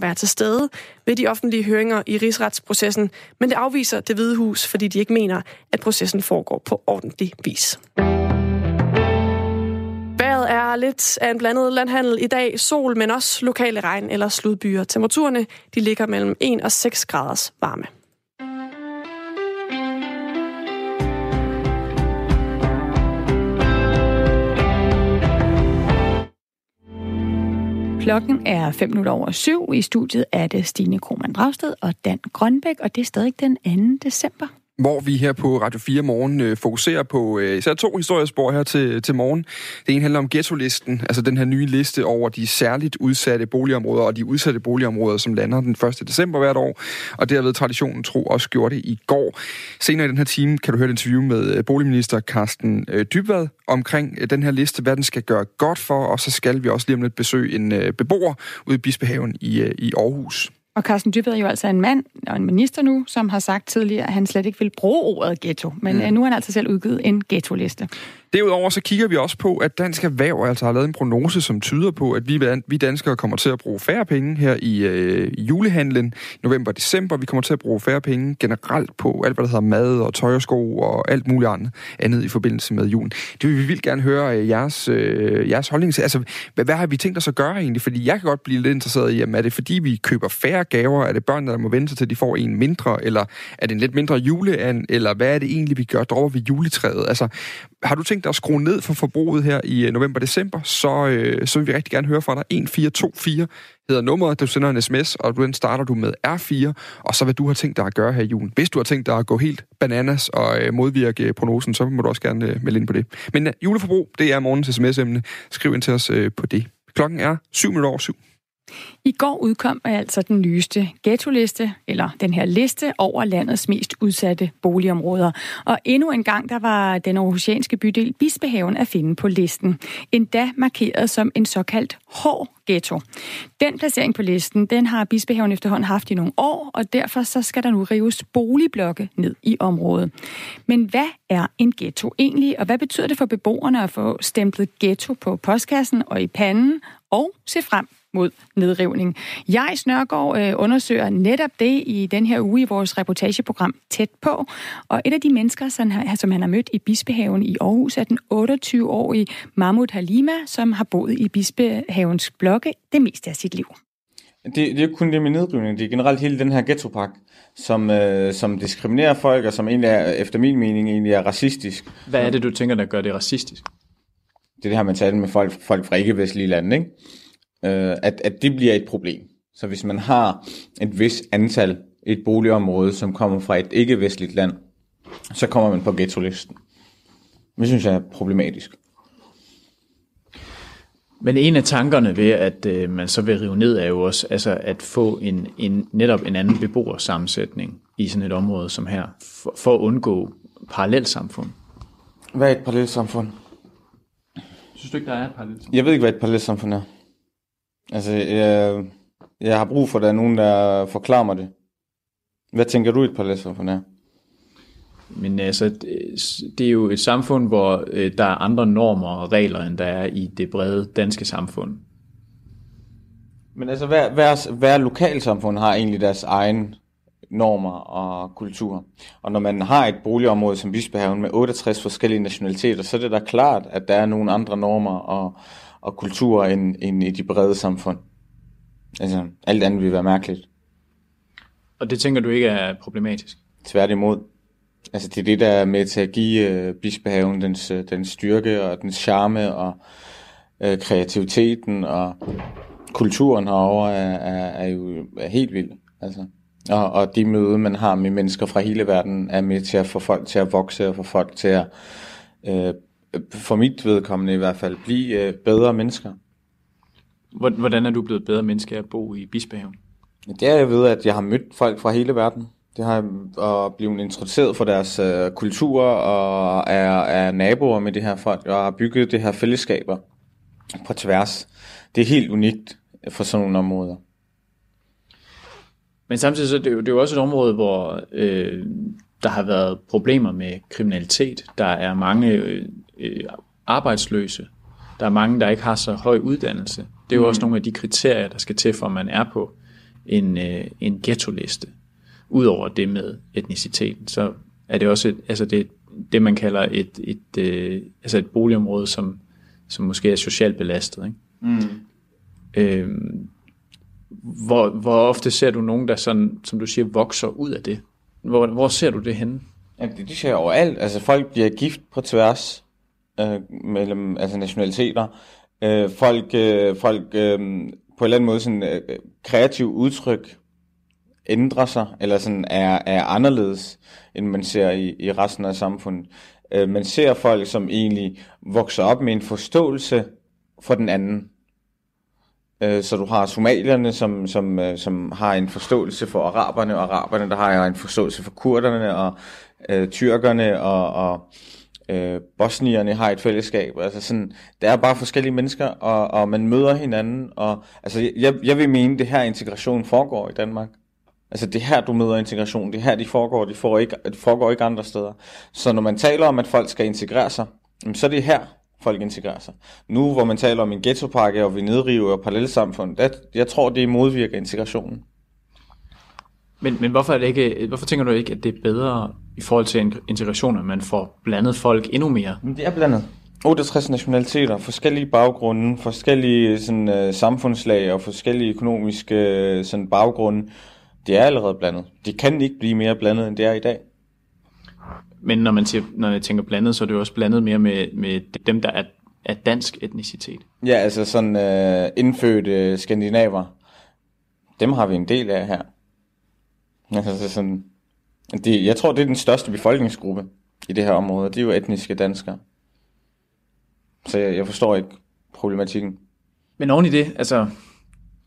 være til stede ved de offentlige høringer i rigsretsprocessen, men det afviser det hvide hus, fordi de ikke mener, at processen foregår på ordentlig vis. Vejret er lidt af en blandet landhandel i dag. Sol, men også lokale regn eller sludbyer. Temperaturerne de ligger mellem 1 og 6 graders varme. Klokken er 5 minutter over syv. I studiet er det Stine Krohmann Dragsted og Dan Grønbæk, og det er stadig den 2. december hvor vi her på Radio 4 Morgen øh, fokuserer på øh, især to historiespor her til, til morgen. Det ene handler om ghetto-listen, altså den her nye liste over de særligt udsatte boligområder og de udsatte boligområder, som lander den 1. december hvert år, og derved traditionen tro også gjort det i går. Senere i den her time kan du høre et interview med øh, boligminister Carsten øh, Dybvad omkring øh, den her liste, hvad den skal gøre godt for, og så skal vi også lige om lidt besøge en øh, beboer ude i Bispehaven i, øh, i Aarhus. Og Carsten Dybvad er jo altså en mand og en minister nu, som har sagt tidligere, at han slet ikke vil bruge ordet ghetto. Men mm. nu har han altså selv udgivet en ghetto-liste. Derudover så kigger vi også på, at Dansk Erhverv altså har lavet en prognose, som tyder på, at vi, vi danskere kommer til at bruge færre penge her i øh, julehandlen november og december. Vi kommer til at bruge færre penge generelt på alt, hvad der hedder mad og tøj og sko og alt muligt andet, andet i forbindelse med julen. Det vil vi vildt gerne høre øh, jeres, øh, jeres holdning til. Altså, hvad, hvad har vi tænkt os at gøre egentlig? Fordi jeg kan godt blive lidt interesseret i, jamen, er det fordi, vi køber færre gaver? Er det børnene, der må vente sig til, at de får en mindre? Eller er det en lidt mindre juleand? Eller hvad er det egentlig, vi gør? Dropper vi juletræet? Altså, har du tænkt dig at skrue ned for forbruget her i øh, november-december, så, øh, så vil vi rigtig gerne høre fra dig. 1424 hedder nummeret, du sender en sms, og den starter du med R4, og så hvad du har tænkt dig at gøre her i julen. Hvis du har tænkt dig at gå helt bananas og øh, modvirke øh, prognosen, så må du også gerne øh, melde ind på det. Men øh, juleforbrug, det er morgens sms-emne. Skriv ind til os øh, på det. Klokken er 7 minutter over 7. I går udkom altså den nyeste ghetto-liste, eller den her liste over landets mest udsatte boligområder. Og endnu en gang, der var den aarhusianske bydel Bispehaven at finde på listen. Endda markeret som en såkaldt hård ghetto. Den placering på listen, den har Bispehaven efterhånden haft i nogle år, og derfor så skal der nu rives boligblokke ned i området. Men hvad er en ghetto egentlig, og hvad betyder det for beboerne at få stemplet ghetto på postkassen og i panden, og se frem mod nedrivning. Jeg, Snørgaard, øh, undersøger netop det i den her uge i vores reportageprogram Tæt på. Og et af de mennesker, som, som han har mødt i Bispehaven i Aarhus, er den 28-årige Mahmoud Halima, som har boet i Bispehavens blokke det meste af sit liv. Det, det er jo kun det med nedrivning, det er generelt hele den her ghettopak, som, øh, som diskriminerer folk, og som egentlig er, efter min mening egentlig er racistisk. Hvad er det, du tænker, der gør det racistisk? Det er det her, man taler med folk, folk fra ikke-vestlige lande, ikke? Øh, at, at det bliver et problem. Så hvis man har et vis antal i et boligområde, som kommer fra et ikke-vestligt land, så kommer man på ghetto-listen. Det synes jeg er problematisk. Men en af tankerne ved, at øh, man så vil rive ned, er jo også altså at få en, en, netop en anden beboersammensætning i sådan et område som her, for, for at undgå parallelsamfund. Hvad er et parallelsamfund? Synes du ikke, der er et parallelsamfund? Jeg ved ikke, hvad et parallelsamfund er. Altså, jeg, jeg har brug for, at der er nogen, der forklarer mig det. Hvad tænker du et parallelsamfund er? Men altså, det er jo et samfund, hvor øh, der er andre normer og regler, end der er i det brede danske samfund. Men altså, hver, hver, hver lokalsamfund har egentlig deres egen normer og kultur. Og når man har et boligområde som Bispehaven med 68 forskellige nationaliteter, så er det da klart, at der er nogle andre normer og, og kultur end, end i de brede samfund. Altså, alt andet vil være mærkeligt. Og det tænker du ikke er problematisk? Tværtimod. Altså, det er det, der er med til at give uh, Bispehaven dens, uh, dens styrke og dens charme og uh, kreativiteten og kulturen herovre er, er, er jo er helt vild. Altså. Og, og de møder, man har med mennesker fra hele verden, er med til at få folk til at vokse og få folk til at uh, for mit vedkommende i hvert fald, blive øh, bedre mennesker. Hvordan er du blevet bedre menneske at bo i Bispehaven? Det er jeg ved, at jeg har mødt folk fra hele verden. Det har og blevet introduceret for deres øh, kultur og er, er naboer med de her folk og har bygget det her fællesskaber på tværs. Det er helt unikt for sådan nogle områder. Men samtidig så er det jo, det er jo også et område, hvor øh, der har været problemer med kriminalitet. Der er mange øh, øh, arbejdsløse. Der er mange, der ikke har så høj uddannelse. Det er jo mm. også nogle af de kriterier, der skal til, for at man er på en, øh, en ghetto-liste. Udover det med etniciteten, så er det også et, altså det, det man kalder et, et, øh, altså et boligområde, som, som måske er socialt belastet. Ikke? Mm. Øhm, hvor, hvor ofte ser du nogen, der sådan, som du siger, vokser ud af det? Hvor, hvor ser du det henne? Jamen, det, det ser overalt. Altså, folk bliver gift på tværs øh, mellem altså nationaliteter. Øh, folk øh, folk øh, på en eller anden måde sådan øh, kreativ udtryk ændrer sig, eller sådan er, er anderledes, end man ser i, i resten af samfundet. Øh, man ser folk, som egentlig vokser op med en forståelse for den anden. Øh, så du har somalierne, som, som, øh, som har en forståelse for araberne, og araberne, der har en forståelse for kurderne, og øh, tyrkerne, og, og øh, bosnierne har et fællesskab. Altså sådan, der er bare forskellige mennesker, og, og man møder hinanden. Og, altså, jeg, jeg vil mene, at det her integration foregår i Danmark. Altså det er her, du møder integration. Det er her, de foregår. De foregår ikke, de foregår ikke andre steder. Så når man taler om, at folk skal integrere sig, så er det her, folk integrerer sig. Nu, hvor man taler om en ghettopakke, og vi nedriver parallelsamfund, der, jeg tror, det modvirker integrationen. Men, men hvorfor, er det ikke, hvorfor tænker du ikke, at det er bedre i forhold til integration, at man får blandet folk endnu mere? Men det er blandet. 68 nationaliteter, forskellige baggrunde, forskellige sådan, uh, samfundslag og forskellige økonomiske uh, sådan, baggrunde. Det er allerede blandet. Det kan ikke blive mere blandet, end det er i dag. Men når man, siger, når jeg tænker blandet, så er det jo også blandet mere med, med dem, der er, er dansk etnicitet. Ja, altså sådan uh, indfødte skandinaver. Dem har vi en del af her. Altså sådan, det, jeg tror, det er den største befolkningsgruppe i det her område. Det er jo etniske danskere. Så jeg, jeg forstår ikke problematikken. Men oven i det, altså,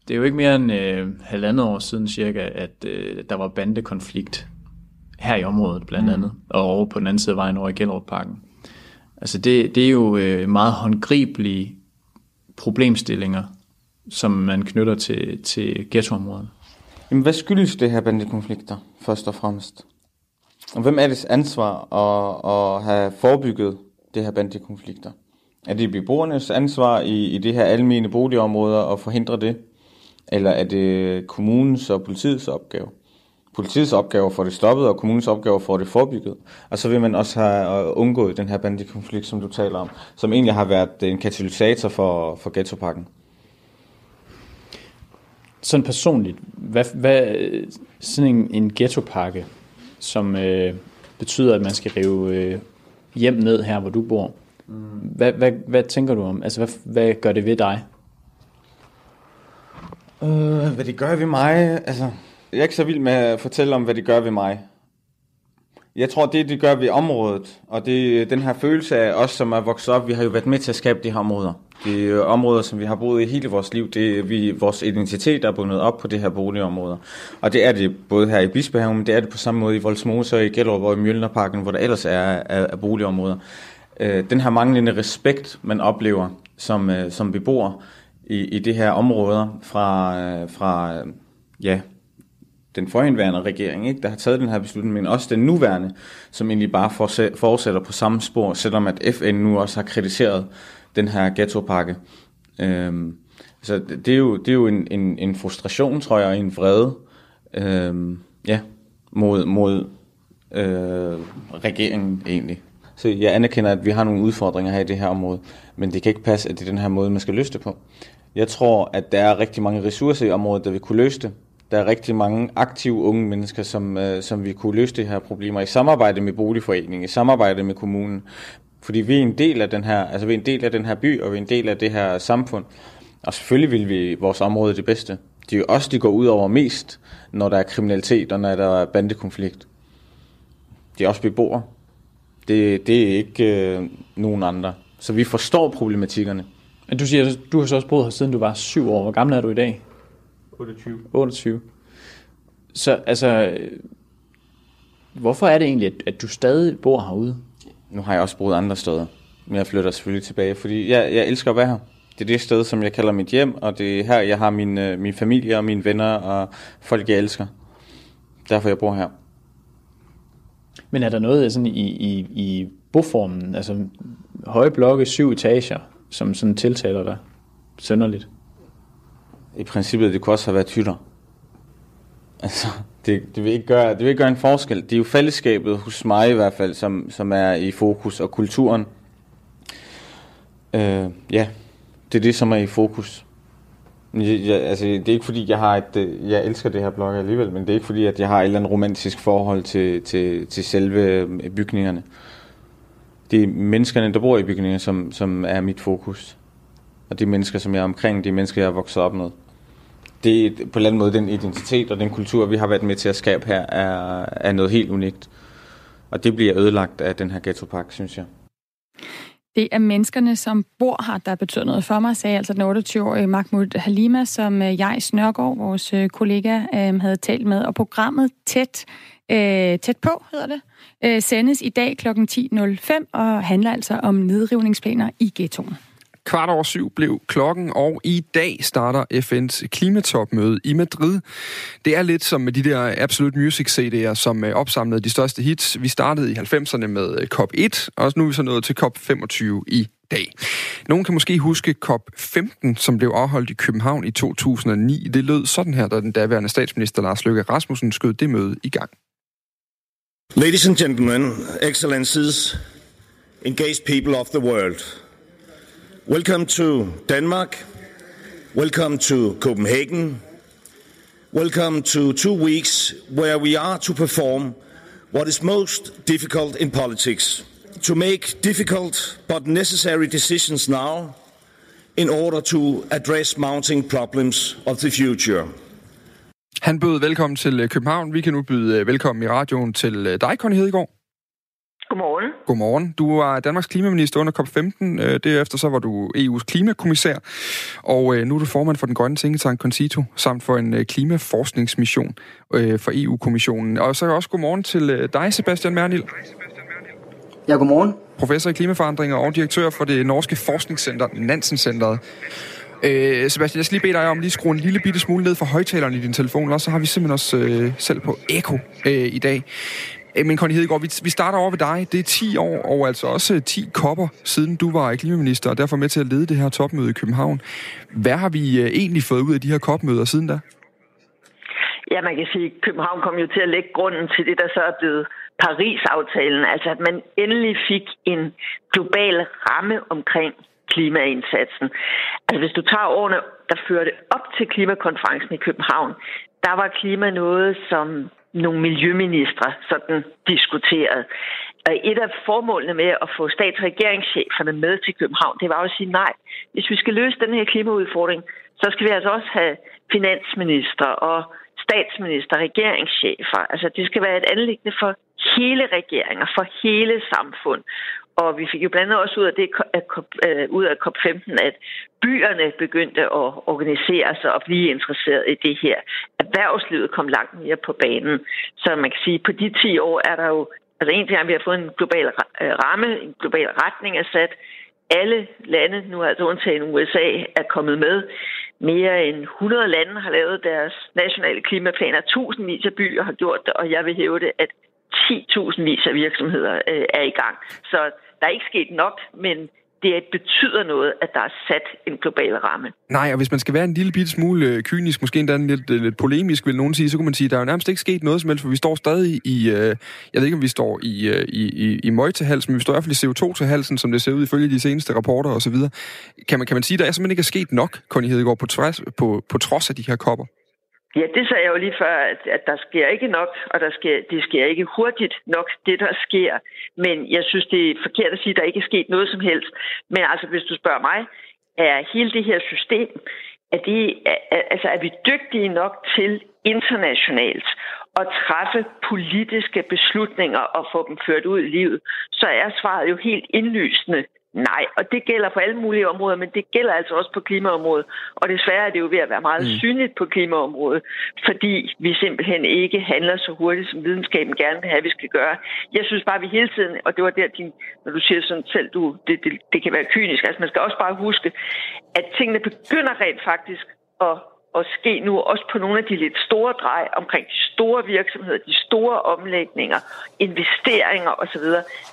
det er jo ikke mere end øh, halvandet år siden cirka, at øh, der var bandekonflikt her i området blandt mm. andet, og over på den anden side af vejen over i Gellerup-parken. Altså det, det er jo øh, meget håndgribelige problemstillinger, som man knytter til, til ghettoområdet. Jamen, hvad skyldes det her bandekonflikter, først og fremmest? Og hvem er det ansvar at, at have forebygget det her bandekonflikter? Er det beboernes ansvar i, i det her almene boligområder at forhindre det? Eller er det kommunens og politiets opgave? Politiets opgave får det stoppet, og kommunens opgave for det forebygget. Og så vil man også have øh, undgået den her bandekonflikt, som du taler om, som egentlig har været en katalysator for, for ghettopakken sådan personligt, hvad, hvad øh, sådan en, en ghettopakke, som øh, betyder, at man skal rive øh, hjem ned her, hvor du bor. Mm. Hvad, hvad, hvad tænker du om? Altså, hvad, hvad gør det ved dig? Øh, hvad det gør ved mig? Altså, jeg er ikke så vild med at fortælle om, hvad det gør ved mig. Jeg tror, det det gør ved området, og det den her følelse af os, som er vokset op, vi har jo været med til at skabe de her områder. Det er øh, områder, som vi har boet i hele vores liv. Det er vi, vores identitet, er bundet op på det her boligområder. Og det er det både her i Bispehaven, men det er det på samme måde i Voldsmose og i Gellerup og i Mjølnerparken, hvor der ellers er, er, er boligområder. Øh, den her manglende respekt, man oplever som, øh, som beboer i, i det her områder fra, øh, fra øh, ja, den forhenværende regering, ikke, der har taget den her beslutning, men også den nuværende, som egentlig bare fortsætter på samme spor, selvom at FN nu også har kritiseret den her ghettopakke. Øhm, så det er jo, det er jo en, en, en frustration, tror jeg, og en vrede øhm, ja, mod, mod øh, regeringen egentlig. Så jeg anerkender, at vi har nogle udfordringer her i det her område, men det kan ikke passe, at det er den her måde, man skal løse det på. Jeg tror, at der er rigtig mange ressourcer i området, der vil kunne løse det. Der er rigtig mange aktive unge mennesker, som, øh, som vi kunne løse de her problemer i samarbejde med boligforeningen, i samarbejde med kommunen. Fordi vi er en del af den her, altså vi er en del af den her by, og vi er en del af det her samfund. Og selvfølgelig vil vi vores område det bedste. Det er jo også, de går ud over mest, når der er kriminalitet og når der er bandekonflikt. De er også beboere. Det, det er ikke øh, nogen andre. Så vi forstår problematikkerne. Men du siger, du har så også boet her siden du var syv år. Hvor gammel er du i dag? 28. 28. Så altså, hvorfor er det egentlig, at du stadig bor herude? Nu har jeg også boet andre steder, men jeg flytter selvfølgelig tilbage, fordi jeg, jeg elsker at være her. Det er det sted, som jeg kalder mit hjem, og det er her, jeg har min, øh, min familie og mine venner og folk, jeg elsker. Derfor jeg bor her. Men er der noget sådan i, i, i boformen, altså høje blokke, syv etager, som sådan tiltaler dig sønderligt? I princippet, det kunne også have været hytter. Altså, det, det, vil ikke gøre, det vil ikke gøre en forskel. Det er jo fællesskabet hos mig i hvert fald, som, som er i fokus, og kulturen. Øh, ja, det er det, som er i fokus. Jeg, jeg, altså, det er ikke fordi, jeg har et, øh, jeg elsker det her blog alligevel, men det er ikke fordi, at jeg har et eller andet romantisk forhold til, til, til selve øh, bygningerne. Det er menneskerne, der bor i bygningerne, som, som er mit fokus. Og de mennesker, som jeg er omkring, de mennesker, jeg er vokset op med. Det på en eller anden måde den identitet og den kultur, vi har været med til at skabe her, er, er noget helt unikt. Og det bliver ødelagt af den her ghettopark, synes jeg. Det er menneskerne, som bor her, der betyder noget for mig, sagde altså den 28-årige Mahmoud Halima, som øh, jeg jeg Snørgaard, vores øh, kollega, øh, havde talt med. Og programmet Tæt, tæt på, hedder det, sendes i dag kl. 10.05 og handler altså om nedrivningsplaner i ghettoen. Kvart over syv blev klokken, og i dag starter FN's klimatopmøde i Madrid. Det er lidt som med de der Absolute Music CD'er, som øh, opsamlede de største hits. Vi startede i 90'erne med øh, COP1, og nu er vi så nået til COP25 i dag. Nogen kan måske huske COP15, som blev afholdt i København i 2009. Det lød sådan her, da den daværende statsminister Lars Løkke Rasmussen skød det møde i gang. Ladies and gentlemen, excellencies, engaged people of the world. Welcome to Denmark. Welcome to Copenhagen. Welcome to two weeks where we are to perform what is most difficult in politics to make difficult but necessary decisions now in order to address mounting problems of the future. Han bød velkommen til øh, København. Vi kan nu byde øh, velkommen i radioen til øh, dig, Conny Hedegaard. Godmorgen. Godmorgen. Du var Danmarks klimaminister under COP15. Øh, derefter så var du EU's klimakommissær. Og øh, nu er du formand for den grønne tænketank Concito, samt for en øh, klimaforskningsmission for EU-kommissionen. Og så også godmorgen til dig, Sebastian Mernil. Ja, godmorgen. Professor i klimaforandringer og direktør for det norske forskningscenter Nansen-centret. Øh, Sebastian, jeg skal lige bede dig om lige at skrue en lille bitte smule ned for højtaleren i din telefon, og så har vi simpelthen også øh, selv på Eko øh, i dag. Øh, men Conny Hedegaard, vi, vi starter over ved dig. Det er 10 år, og altså også øh, 10 kopper, siden du var klimaminister, og derfor med til at lede det her topmøde i København. Hvad har vi øh, egentlig fået ud af de her kopmøder siden da? Ja, man kan sige, at København kom jo til at lægge grunden til det, der så er blevet Paris-aftalen. Altså, at man endelig fik en global ramme omkring klimaindsatsen. Altså, hvis du tager årene, der førte op til klimakonferencen i København, der var klima noget, som nogle miljøministre sådan diskuteret. Et af formålene med at få statsregeringscheferne med til København, det var jo at sige nej. Hvis vi skal løse den her klimaudfordring, så skal vi altså også have finansminister og statsminister, regeringschefer. Altså det skal være et anlæggende for hele regeringer, for hele samfund. Og vi fik jo blandt andet også ud af, det, ud af COP15, at byerne begyndte at organisere sig og blive interesseret i det her. Erhvervslivet kom langt mere på banen. Så man kan sige, at på de 10 år er der jo Altså en ting er, at vi har fået en global øh, ramme, en global retning er sat. Alle lande, nu altså undtagen USA, er kommet med. Mere end 100 lande har lavet deres nationale klimaplaner. Tusindvis af byer har gjort det, og jeg vil hæve det, at 10.000 vis af virksomheder øh, er i gang. Så der er ikke sket nok, men det betyder noget, at der er sat en global ramme. Nej, og hvis man skal være en lille bitte smule øh, kynisk, måske endda lidt, øh, lidt polemisk, vil nogen sige, så kunne man sige, at der er jo nærmest ikke sket noget som helst, for vi står stadig i, øh, jeg ved ikke, om vi står i, i, i, i møg til halsen, men vi står i hvert fald i CO2 til halsen, som det ser ud ifølge de seneste rapporter osv. Kan man, kan man sige, at der er simpelthen ikke er sket nok, Conny Hedegaard, på, tværs, på, på trods af de her kopper? Ja, det sagde jeg jo lige før, at, at der sker ikke nok, og der sker, det sker ikke hurtigt nok, det der sker. Men jeg synes, det er forkert at sige, at der ikke er sket noget som helst. Men altså, hvis du spørger mig, er hele det her system, er, det, er, altså, er vi dygtige nok til internationalt at træffe politiske beslutninger og få dem ført ud i livet, så er svaret jo helt indlysende Nej, og det gælder på alle mulige områder, men det gælder altså også på klimaområdet. Og desværre er det jo ved at være meget mm. synligt på klimaområdet, fordi vi simpelthen ikke handler så hurtigt, som videnskaben gerne vil have, at vi skal gøre. Jeg synes bare, at vi hele tiden, og det var der, din, når du siger sådan selv, du, det, det, det kan være kynisk, altså man skal også bare huske, at tingene begynder rent faktisk at at ske nu, også på nogle af de lidt store drej omkring de store virksomheder, de store omlægninger, investeringer osv.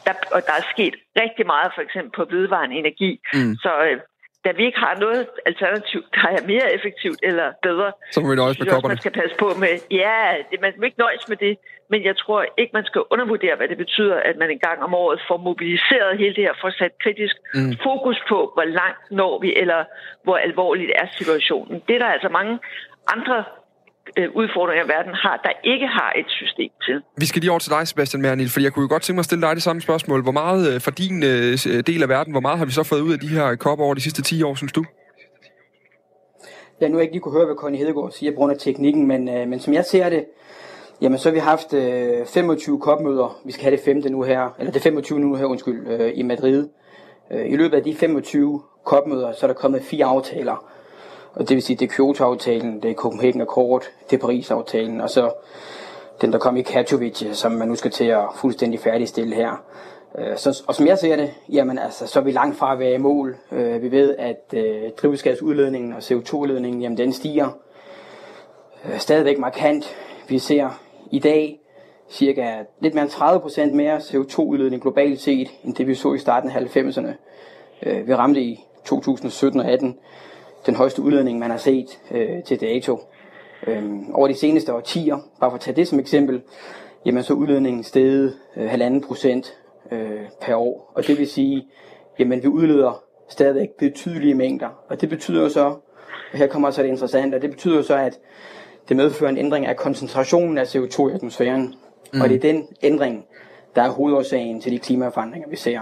Der, og der er sket rigtig meget, for eksempel på vedvarende energi. Mm. Så øh, da vi ikke har noget alternativ, der er mere effektivt eller bedre, så må vi nøjes med kopperne. Man skal passe på med, ja, det, man må ikke nøjes med det, men jeg tror ikke, man skal undervurdere, hvad det betyder, at man en gang om året får mobiliseret hele det her, får sat kritisk mm. fokus på, hvor langt når vi, eller hvor alvorligt er situationen. Det er der altså mange andre udfordringer, verden har, der ikke har et system til. Vi skal lige over til dig, Sebastian Mernil, for jeg kunne jo godt tænke mig at stille dig det samme spørgsmål. Hvor meget øh, for din øh, del af verden, hvor meget har vi så fået ud af de her kopper over de sidste 10 år, synes du? Ja, nu har jeg ikke lige kunne høre, hvad Connie Hedegaard siger på grund af teknikken, men, øh, men som jeg ser det, jamen så har vi haft øh, 25 kopmøder. Vi skal have det femte nu her, eller det 25 nu her, undskyld, øh, i Madrid. Øh, I løbet af de 25 kopmøder, så er der kommet fire aftaler. Og det vil sige, det er Kyoto-aftalen, det er Copenhagen Accord, det er Paris-aftalen, og så den, der kom i Katowice, som man nu skal til at fuldstændig færdigstille her. Øh, så, og som jeg ser det, jamen altså, så er vi langt fra at være i mål. Øh, vi ved, at øh, drivhusgasudledningen og CO2-udledningen, jamen den stiger øh, stadigvæk markant. Vi ser i dag cirka lidt mere end 30 procent mere CO2-udledning globalt set, end det vi så i starten af 90'erne. Øh, vi ramte i 2017 og 18 den højeste udledning, man har set øh, til dato. Øh, over de seneste årtier, bare for at tage det som eksempel, jamen så er udledningen steget øh, halvanden procent øh, per år. Og det vil sige, jamen vi udleder stadigvæk betydelige mængder. Og det betyder jo så, og her kommer så det interessante, og det betyder jo så, at det medfører en ændring af koncentrationen af CO2 i atmosfæren. Mm. Og det er den ændring, der er hovedårsagen til de klimaforandringer, vi ser.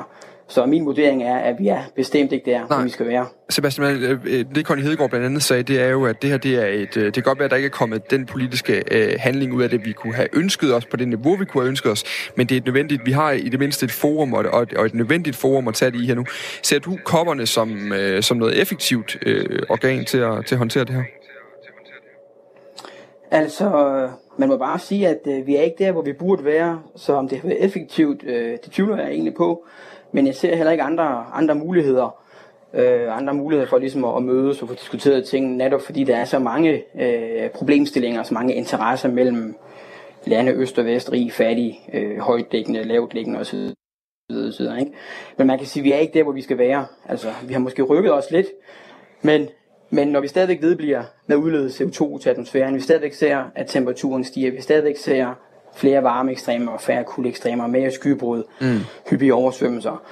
Så min vurdering er, at vi er bestemt ikke der, hvor vi skal være. Sebastian, øh, øh, det Connie Hedegaard blandt andet sagde, det er jo, at det her det er et, øh, det kan godt være, at der ikke er kommet den politiske øh, handling ud af det, vi kunne have ønsket os på det niveau, vi kunne have ønsket os, men det er et nødvendigt, vi har i det mindste et forum, og, og, og et nødvendigt forum at tage det i her nu. Ser du kopperne som, øh, som noget effektivt øh, organ til at, til at håndtere det her? Altså, man må bare sige, at øh, vi er ikke der, hvor vi burde være, så om det har været effektivt, øh, det tvivler jeg egentlig på. Men jeg ser heller ikke andre, andre muligheder. Øh, andre muligheder for ligesom at, at mødes og få diskuteret ting, netop fordi der er så mange øh, problemstillinger, så mange interesser mellem lande øst og vest, rig, fattig, øh, højtdækkende, lavtliggende osv. Videre, ikke? Men man kan sige, at vi er ikke der, hvor vi skal være. Altså, vi har måske rykket os lidt, men, men når vi stadigvæk vedbliver med at udlede CO2 til atmosfæren, vi stadigvæk ser, at temperaturen stiger, vi stadigvæk ser flere varme ekstremer og færre ekstremer, mere skybrud, mm. hyppige oversvømmelser,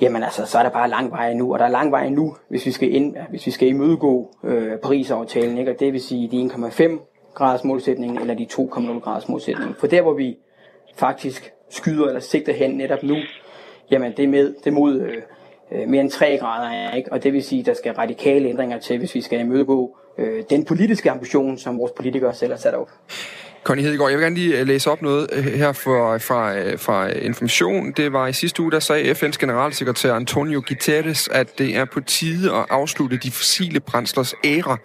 jamen altså, så er der bare lang vej nu, og der er lang vej nu, hvis vi skal, ind, hvis vi skal imødegå øh, Paris-aftalen, ikke? og det vil sige de 1,5 graders målsætning, eller de 2,0 graders målsætning. For der, hvor vi faktisk skyder eller sigter hen netop nu, jamen det er, med, det er mod øh, øh mere end 3 grader, ikke? og det vil sige, at der skal radikale ændringer til, hvis vi skal imødegå øh, den politiske ambition, som vores politikere selv har sat op. Connie Hedegaard, jeg vil gerne lige øh, læse op noget øh, her fra, fra, øh, fra Information. Det var i sidste uge, der sagde FN's generalsekretær Antonio Guterres, at det er på tide at afslutte de fossile brændslers æra.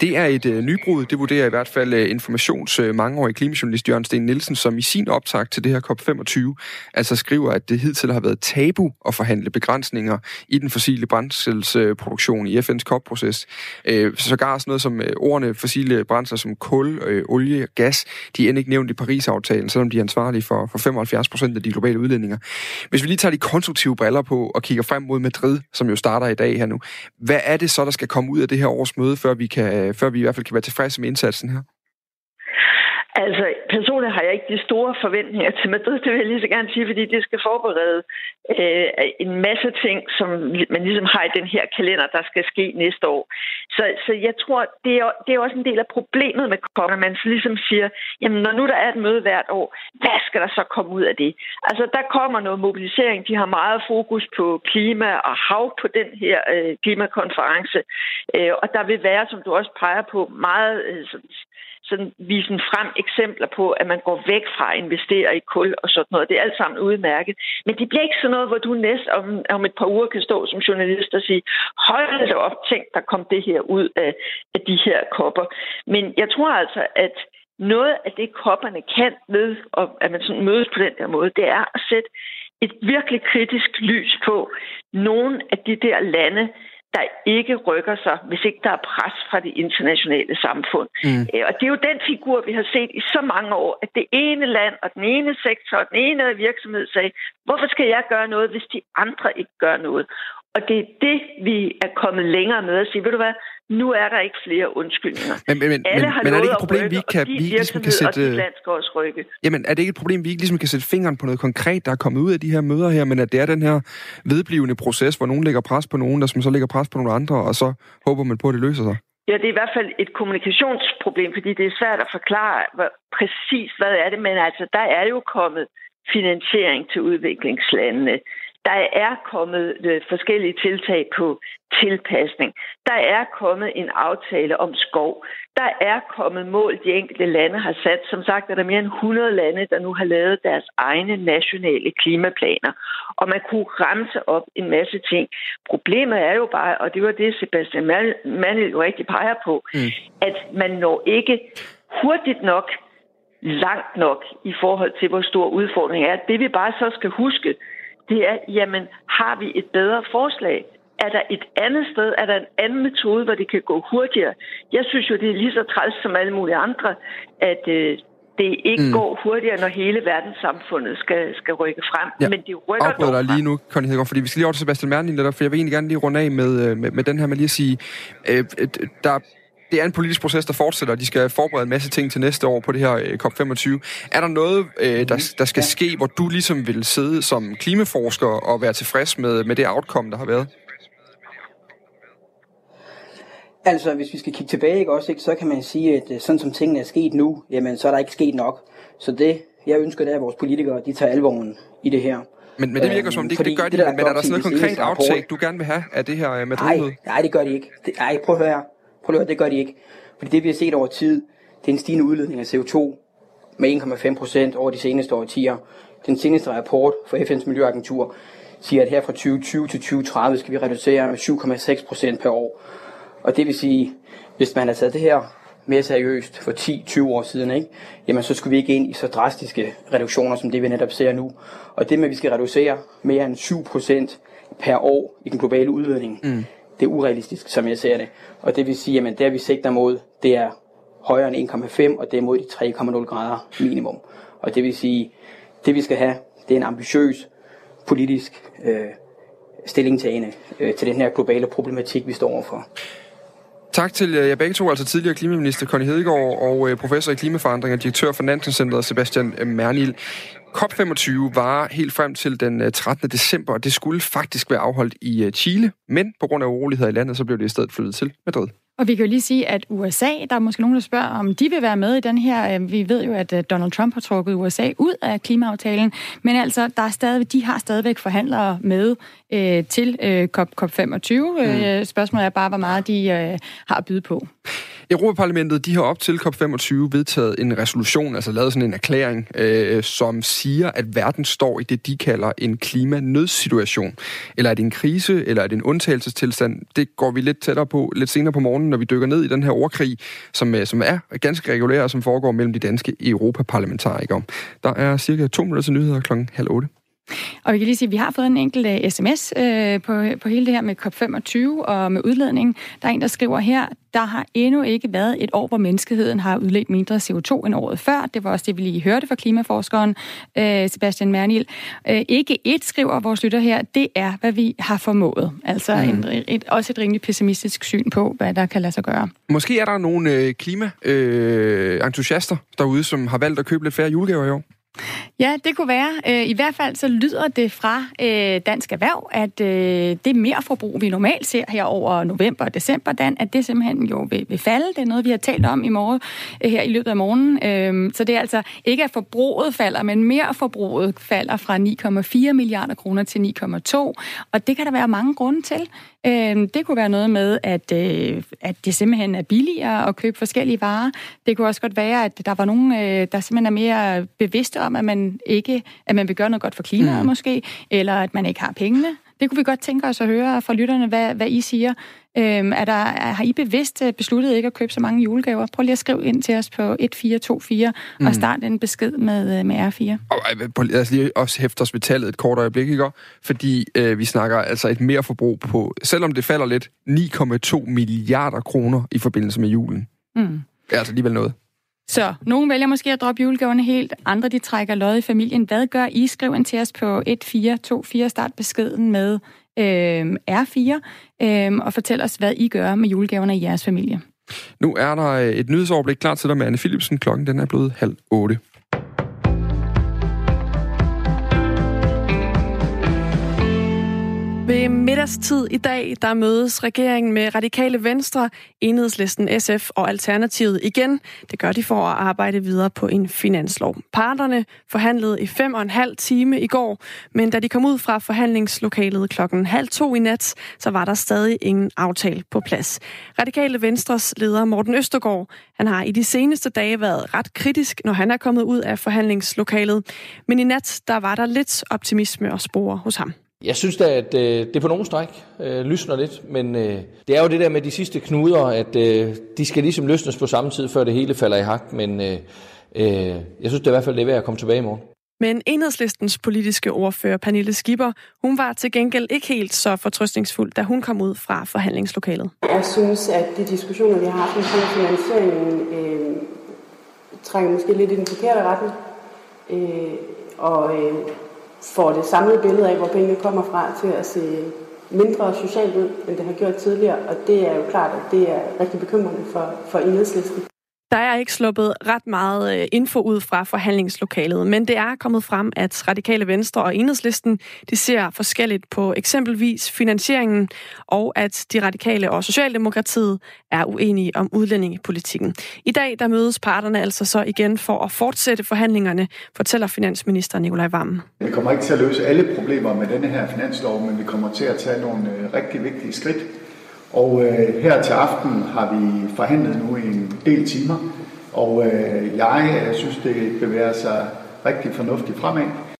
Det er et øh, nybrud, det vurderer i hvert fald Informations øh, mangeårige klimajournalist Jørgen Sten Nielsen, som i sin optag til det her COP25 altså skriver, at det hidtil har været tabu at forhandle begrænsninger i den fossile brændselsproduktion i FN's COP-proces. Øh, sågar sådan noget som øh, ordene fossile brændsler som kul, øh, olie, gas, de er end ikke nævnt i Paris-aftalen, selvom de er ansvarlige for, for 75 procent af de globale udledninger. Hvis vi lige tager de konstruktive briller på og kigger frem mod Madrid, som jo starter i dag her nu, hvad er det så, der skal komme ud af det her års møde, før vi, kan, før vi i hvert fald kan være tilfredse med indsatsen her? Altså, personligt har jeg ikke de store forventninger til Madrid, det vil jeg lige så gerne sige, fordi det skal forberede øh, en masse ting, som man ligesom har i den her kalender, der skal ske næste år. Så, så jeg tror, det er, det er også en del af problemet med kongen, at man ligesom siger, jamen når nu der er et møde hvert år, hvad skal der så komme ud af det? Altså, der kommer noget mobilisering, de har meget fokus på klima og hav på den her øh, klimakonference, øh, og der vil være, som du også peger på, meget øh, sådan vise frem eksempler på, at man går væk fra at investere i kul og sådan noget. Det er alt sammen udmærket. Men det bliver ikke sådan noget, hvor du næst om, om et par uger kan stå som journalist og sige, hold da op, tænk, der kom det her ud af, af de her kopper. Men jeg tror altså, at noget af det, kopperne kan ved, og at man sådan mødes på den der måde, det er at sætte et virkelig kritisk lys på nogle af de der lande, der ikke rykker sig, hvis ikke der er pres fra det internationale samfund. Mm. Øh, og det er jo den figur, vi har set i så mange år, at det ene land og den ene sektor og den ene virksomhed sagde, hvorfor skal jeg gøre noget, hvis de andre ikke gør noget? Og det er det, vi er kommet længere med at sige, ved du hvad, nu er der ikke flere undskyldninger. Men, men, Alle har men er det ikke et problem, at vi rykke, ikke kan, vi ligesom kan sætte... Jamen, er det ikke et problem, vi ikke ligesom kan sætte fingeren på noget konkret, der er kommet ud af de her møder her, men at det er den her vedblivende proces, hvor nogen lægger pres på nogen, der som så lægger pres på nogle andre, og så håber man på, at det løser sig? Ja, det er i hvert fald et kommunikationsproblem, fordi det er svært at forklare hvad, præcis, hvad er det, men altså, der er jo kommet finansiering til udviklingslandene. Der er kommet øh, forskellige tiltag på tilpasning. Der er kommet en aftale om skov. Der er kommet mål, de enkelte lande har sat. Som sagt er der mere end 100 lande, der nu har lavet deres egne nationale klimaplaner. Og man kunne ramse op en masse ting. Problemet er jo bare, og det var det, Sebastian Mandel jo rigtig peger på, mm. at man når ikke hurtigt nok langt nok i forhold til, hvor stor udfordringen er. Det vi bare så skal huske, det er, jamen, har vi et bedre forslag? Er der et andet sted? Er der en anden metode, hvor det kan gå hurtigere? Jeg synes jo, det er lige så træls som alle mulige andre, at øh, det ikke mm. går hurtigere, når hele verdenssamfundet skal, skal rykke frem. Ja. Men det rykker Afbryder dig lige nu, Conny Hedegaard, fordi vi skal lige over til Sebastian Merlin, netop, for jeg vil egentlig gerne lige runde af med, øh, med, med den her med lige at sige, øh, der det er en politisk proces, der fortsætter. De skal forberede en masse ting til næste år på det her øh, COP25. Er der noget, øh, der, der skal ske, hvor du ligesom vil sidde som klimaforsker og være tilfreds med, med det outcome, der har været? Altså, hvis vi skal kigge tilbage, ikke, også, ikke, så kan man sige, at øh, sådan som tingene er sket nu, jamen, så er der ikke sket nok. Så det, jeg ønsker, det er, at vores politikere de tager alvoren i det her. Men, men det virker som, det, det gør de, det, men, men er der sådan noget konkret aftag, du gerne vil have af det her med Nej, nej, det gør de ikke. Det, nej, prøv at høre her. Prøv at høre, det gør de ikke. Fordi det, vi har set over tid, det er en stigende udledning af CO2 med 1,5 procent over de seneste årtier. Den seneste rapport fra FN's Miljøagentur siger, at her fra 2020 til 2030 skal vi reducere med 7,6 procent per år. Og det vil sige, hvis man har taget det her mere seriøst for 10-20 år siden, ikke? jamen så skulle vi ikke ind i så drastiske reduktioner, som det vi netop ser nu. Og det med, at vi skal reducere mere end 7 procent per år i den globale udledning, mm det er urealistisk, som jeg ser det. Og det vil sige, at det vi sigter mod, det er højere end 1,5, og det er mod de 3,0 grader minimum. Og det vil sige, det vi skal have, det er en ambitiøs politisk øh, stillingtagende øh, til den her globale problematik, vi står overfor. Tak til øh, jer begge to, altså tidligere klimaminister Conny Hedegaard og øh, professor i klimaforandring og direktør for Nansen Sebastian øh, Mernil. COP25 var helt frem til den øh, 13. december, og det skulle faktisk være afholdt i øh, Chile, men på grund af uroligheder i landet, så blev det i stedet flyttet til Madrid. Og vi kan jo lige sige, at USA, der er måske nogen, der spørger, om de vil være med i den her. Vi ved jo, at Donald Trump har trukket USA ud af klimaaftalen, men altså, der er stadig, de har stadigvæk forhandlere med øh, til øh, COP, COP25. Mm. Spørgsmålet er bare, hvor meget de øh, har at byde på. Europaparlamentet de har op til COP25 vedtaget en resolution, altså lavet sådan en erklæring, øh, som siger, at verden står i det, de kalder en klimanødsituation. Eller er det en krise, eller er det en undtagelsestilstand? Det går vi lidt tættere på lidt senere på morgen, når vi dykker ned i den her ordkrig, som, øh, som er ganske regulær, og som foregår mellem de danske europaparlamentarikere. Der er cirka to minutter til nyheder klokken halv otte. Og vi kan lige sige, at vi har fået en enkelt uh, sms uh, på, på hele det her med COP25 og med udledning. Der er en, der skriver her, der har endnu ikke været et år, hvor menneskeheden har udledt mindre CO2 end året før. Det var også det, vi lige hørte fra klimaforskeren uh, Sebastian Mernil. Uh, ikke et, skriver vores lytter her, det er, hvad vi har formået. Altså mm. en, et, også et rimelig pessimistisk syn på, hvad der kan lade sig gøre. Måske er der nogle uh, klima-entusiaster uh, derude, som har valgt at købe lidt færre julegaver i år. Ja, det kunne være. Øh, I hvert fald så lyder det fra øh, Dansk Erhverv, at øh, det mere forbrug, vi normalt ser her over november og december, Dan, at det simpelthen jo vil, vil falde. Det er noget, vi har talt om i morgen, her i løbet af morgenen. Øhm, så det er altså ikke, at forbruget falder, men mere forbruget falder fra 9,4 milliarder kroner til 9,2. Og det kan der være mange grunde til. Øhm, det kunne være noget med, at, at det simpelthen er billigere at købe forskellige varer. Det kunne også godt være, at der var nogen, der simpelthen er mere bevidste om, at man ikke at man vil gøre noget godt for klimaet mm. måske, eller at man ikke har pengene. Det kunne vi godt tænke os at høre fra lytterne, hvad, hvad I siger. Øhm, er der, er, har I bevidst øh, besluttet ikke at købe så mange julegaver? Prøv lige at skrive ind til os på 1424 mm. og start en besked med, øh, med R4. Og lad os lige også hæfte os ved tallet et kort øjeblik, ikke? Fordi øh, vi snakker altså et mere forbrug på, selvom det falder lidt, 9,2 milliarder kroner i forbindelse med julen. Mm. Det er altså alligevel noget. Så nogen vælger måske at droppe julegaverne helt, andre de trækker lod i familien. Hvad gør I? Skriv ind til os på 1424, start beskeden med øh, R4 øh, og fortæl os, hvad I gør med julegaverne i jeres familie. Nu er der et nyhedsoverblik klar til dig med Anne Philipsen. Klokken den er blevet halv otte. Ved middagstid i dag, der mødes regeringen med Radikale Venstre, Enhedslisten, SF og Alternativet igen. Det gør de for at arbejde videre på en finanslov. Parterne forhandlede i fem og en halv time i går, men da de kom ud fra forhandlingslokalet klokken halv to i nat, så var der stadig ingen aftale på plads. Radikale Venstres leder Morten Østergaard, han har i de seneste dage været ret kritisk, når han er kommet ud af forhandlingslokalet. Men i nat, der var der lidt optimisme og spore hos ham. Jeg synes da, at øh, det på nogen stræk øh, lysner lidt, men øh, det er jo det der med de sidste knuder, at øh, de skal ligesom løsnes på samme tid, før det hele falder i hak, men øh, øh, jeg synes det er i hvert fald, det er værd at komme tilbage i morgen. Men enhedslistens politiske ordfører, Pernille Skipper, hun var til gengæld ikke helt så fortrøstningsfuld, da hun kom ud fra forhandlingslokalet. Jeg synes, at de diskussioner, vi har haft om finansieringen, øh, trænger måske lidt i den forkerte retning. Øh, og øh, får det samlede billede af, hvor pengene kommer fra, til at se mindre socialt ud, end det har gjort tidligere. Og det er jo klart, at det er rigtig bekymrende for, for enhedslisten. Der er ikke sluppet ret meget øh, info ud fra forhandlingslokalet, men det er kommet frem, at Radikale Venstre og Enhedslisten de ser forskelligt på eksempelvis finansieringen, og at de radikale og Socialdemokratiet er uenige om udlændingepolitikken. I dag der mødes parterne altså så igen for at fortsætte forhandlingerne, fortæller finansminister Nikolaj Vammen. Vi kommer ikke til at løse alle problemer med denne her finanslov, men vi kommer til at tage nogle øh, rigtig vigtige skridt og øh, her til aften har vi forhandlet nu i en del timer, og øh, jeg øh, synes, det bevæger sig rigtig fornuftigt fremad.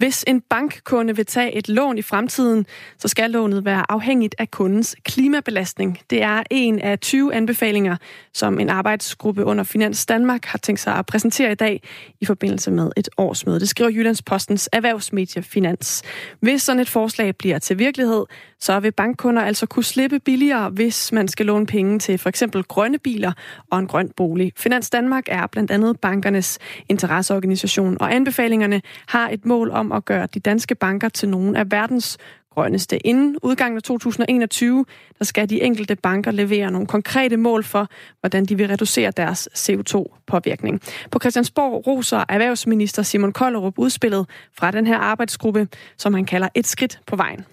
Hvis en bankkunde vil tage et lån i fremtiden, så skal lånet være afhængigt af kundens klimabelastning. Det er en af 20 anbefalinger, som en arbejdsgruppe under Finans Danmark har tænkt sig at præsentere i dag i forbindelse med et årsmøde. Det skriver Jyllands Postens erhvervsmedie Finans. Hvis sådan et forslag bliver til virkelighed, så vil bankkunder altså kunne slippe billigere, hvis man skal låne penge til for eksempel grønne biler og en grøn bolig. Finans Danmark er blandt andet bankernes interesseorganisation, og anbefalingerne har et mål om at gøre de danske banker til nogle af verdens grønneste. Inden udgangen af 2021, der skal de enkelte banker levere nogle konkrete mål for, hvordan de vil reducere deres CO2-påvirkning. På Christiansborg roser erhvervsminister Simon Kollerup udspillet fra den her arbejdsgruppe, som han kalder et skridt på vejen.